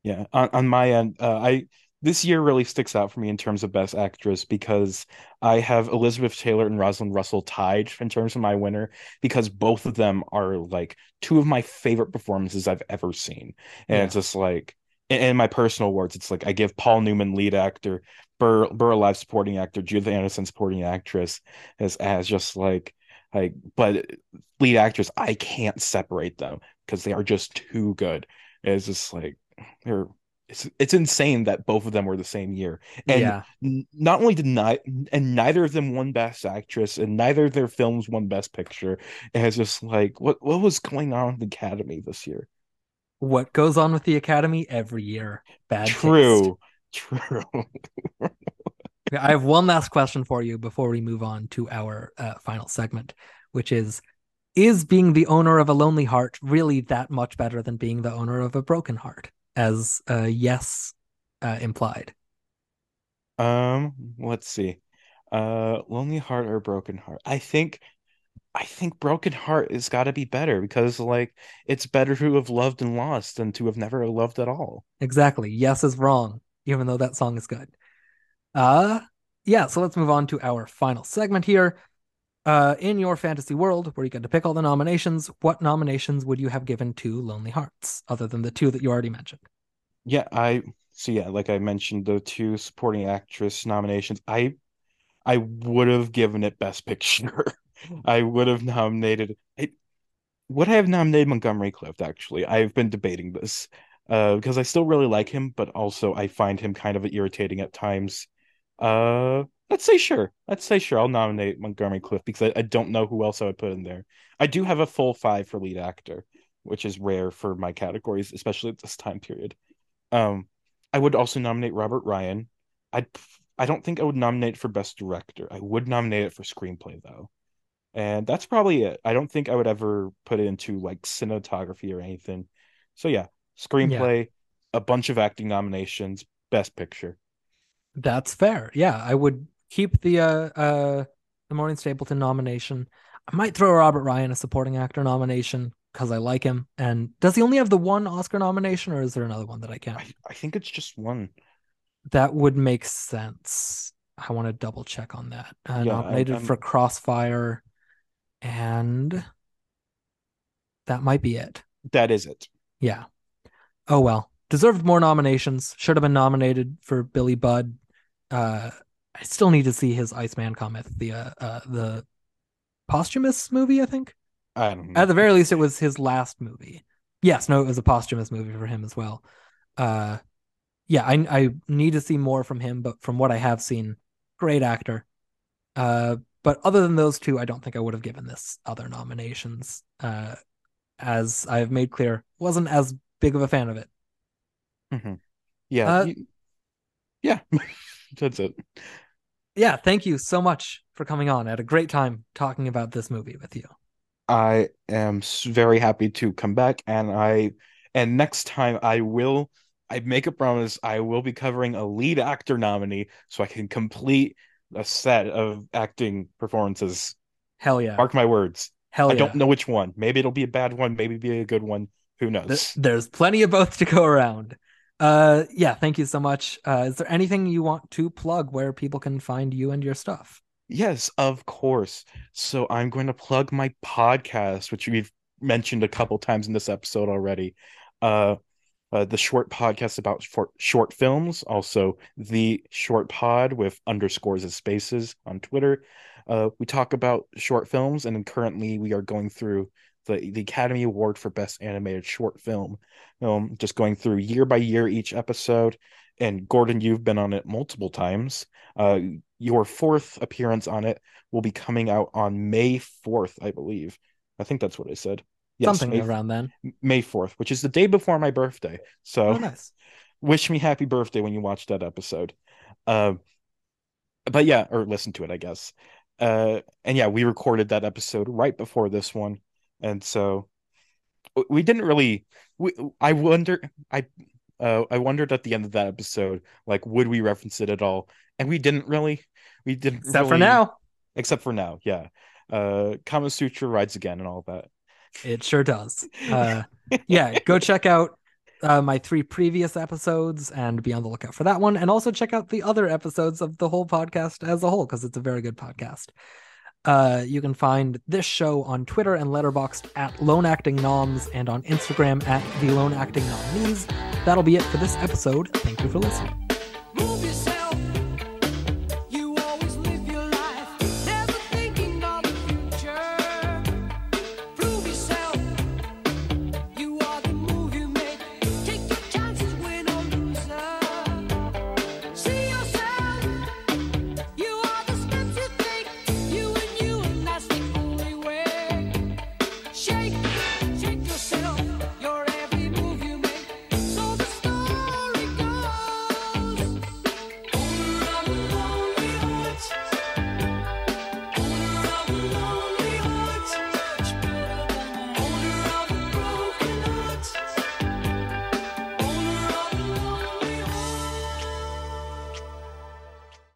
yeah. On, on my end, uh, I this year really sticks out for me in terms of best actress because I have Elizabeth Taylor and Rosalind Russell tied in terms of my winner because both of them are like two of my favorite performances I've ever seen, and Yeah. it's just like. In in my personal words, it's like I give Paul Newman lead actor, Burr Burl Ives supporting actor, Judith Anderson supporting actress as as just like like but lead actress, I can't separate them because they are just too good. It's just like they're it's it's insane that both of them were the same year. And yeah. n- not only did not and neither of them won best actress and neither of their films won best picture. And it's just like what what was going on with the Academy this year? What goes on with the Academy every year? Bad taste. True. I have one last question for you before we move on to our uh, final segment, which is Is being the owner of a lonely heart really that much better than being the owner of a broken heart? As uh, yes uh, implied. Um, let's see. Uh, Lonely Heart or Broken Heart? I think I think Broken Heart has got to be better because like it's better to have loved and lost than to have never loved at all. Exactly. Yes is wrong, even though that song is good. Uh yeah, so let's move on to our final segment here. Uh in your fantasy world, where you get to pick all the nominations, what nominations would you have given to Lonelyhearts, other than the two that you already mentioned? Yeah, I so yeah, like I mentioned the two supporting actress nominations. I I would have given it Best Picture. I would have nominated I would I have nominated Montgomery Clift actually. I've been debating this. Uh because I still really like him, but also I find him kind of irritating at times. Uh let's say sure. Let's say sure. I'll nominate Montgomery Clift because I, I don't know who else I would put in there. I do have a full five for lead actor, which is rare for my categories, especially at this time period. Um, I would also nominate Robert Ryan. I I don't think I would nominate for best director. I would nominate it for screenplay though. And that's probably it. I don't think I would ever put it into like cinematography or anything. So yeah, screenplay, a bunch of acting nominations, best picture. That's fair. Yeah, I would keep the uh uh the Maureen Stapleton nomination. I might throw Robert Ryan a supporting actor nomination because I like him. And does he only have the one Oscar nomination, or is there another one that I can? I, I think it's just one. That would make sense. I want to double check on that. Uh, Yeah, I- nominated I'm- for Crossfire, and that might be it. That is it. Yeah. Oh well. Deserved more nominations. Should have been nominated for Billy Budd. Uh I still need to see his Iceman Cometh, the uh, uh the posthumous movie, I think. I don't know. At the very least it was his last movie. Yes, no, it was a posthumous movie for him as well. Uh yeah, I I need to see more from him, but from what I have seen, great actor. Uh but other than those two, I don't think I would have given this other nominations. Uh as I have made clear, wasn't as big of a fan of it. Yeah. Uh, you- yeah. That's it. Yeah, thank you so much for coming on. I had a great time talking about this movie with you. I am very happy to come back and I and next time I will I make a promise I will be covering a lead actor nominee so I can complete a set of acting performances. Hell yeah. Mark my words. Hell yeah. I yeah. don't know which one. Maybe it'll be a bad one, maybe be a good one. Who Th- knows? There's plenty of both to go around. Uh yeah, thank you so much. Uh is there anything you want to plug where people can find you and your stuff? Yes, of course. So I'm going to plug my podcast, which we've mentioned a couple times in this episode already. Uh, uh the short podcast about short short films, also the short pod with underscores and spaces on Twitter. Uh, we talk about short films, and currently we are going through the the Academy Award for Best Animated Short Film. Um, just going through year by year each episode. And Gordon, you've been on it multiple times. Uh, your fourth appearance on it will be coming out on May 4th, I believe. I think that's what I said. Yes, Something May, around then. May 4th, which is the day before my birthday. So Oh, nice. wish me happy birthday when you watch that episode. Um, but yeah, or listen to it, I guess. Uh, and yeah, we recorded that episode right before this one, and so we didn't really. We, I wonder. I uh, I wondered at the end of that episode, like, would we reference it at all? And we didn't really. We didn't. Except for now. Except for now, yeah. Uh, Kama Sutra rides again and all that. It sure does. Uh, yeah, go check out uh, my three previous episodes and be on the lookout for that one. And also check out the other episodes of the whole podcast as a whole, because it's a very good podcast. Uh, you can find this show on Twitter and Letterboxd at Lone Acting Noms and on Instagram at the Lone Acting Nominees. That'll be it for this episode. Thank you for listening.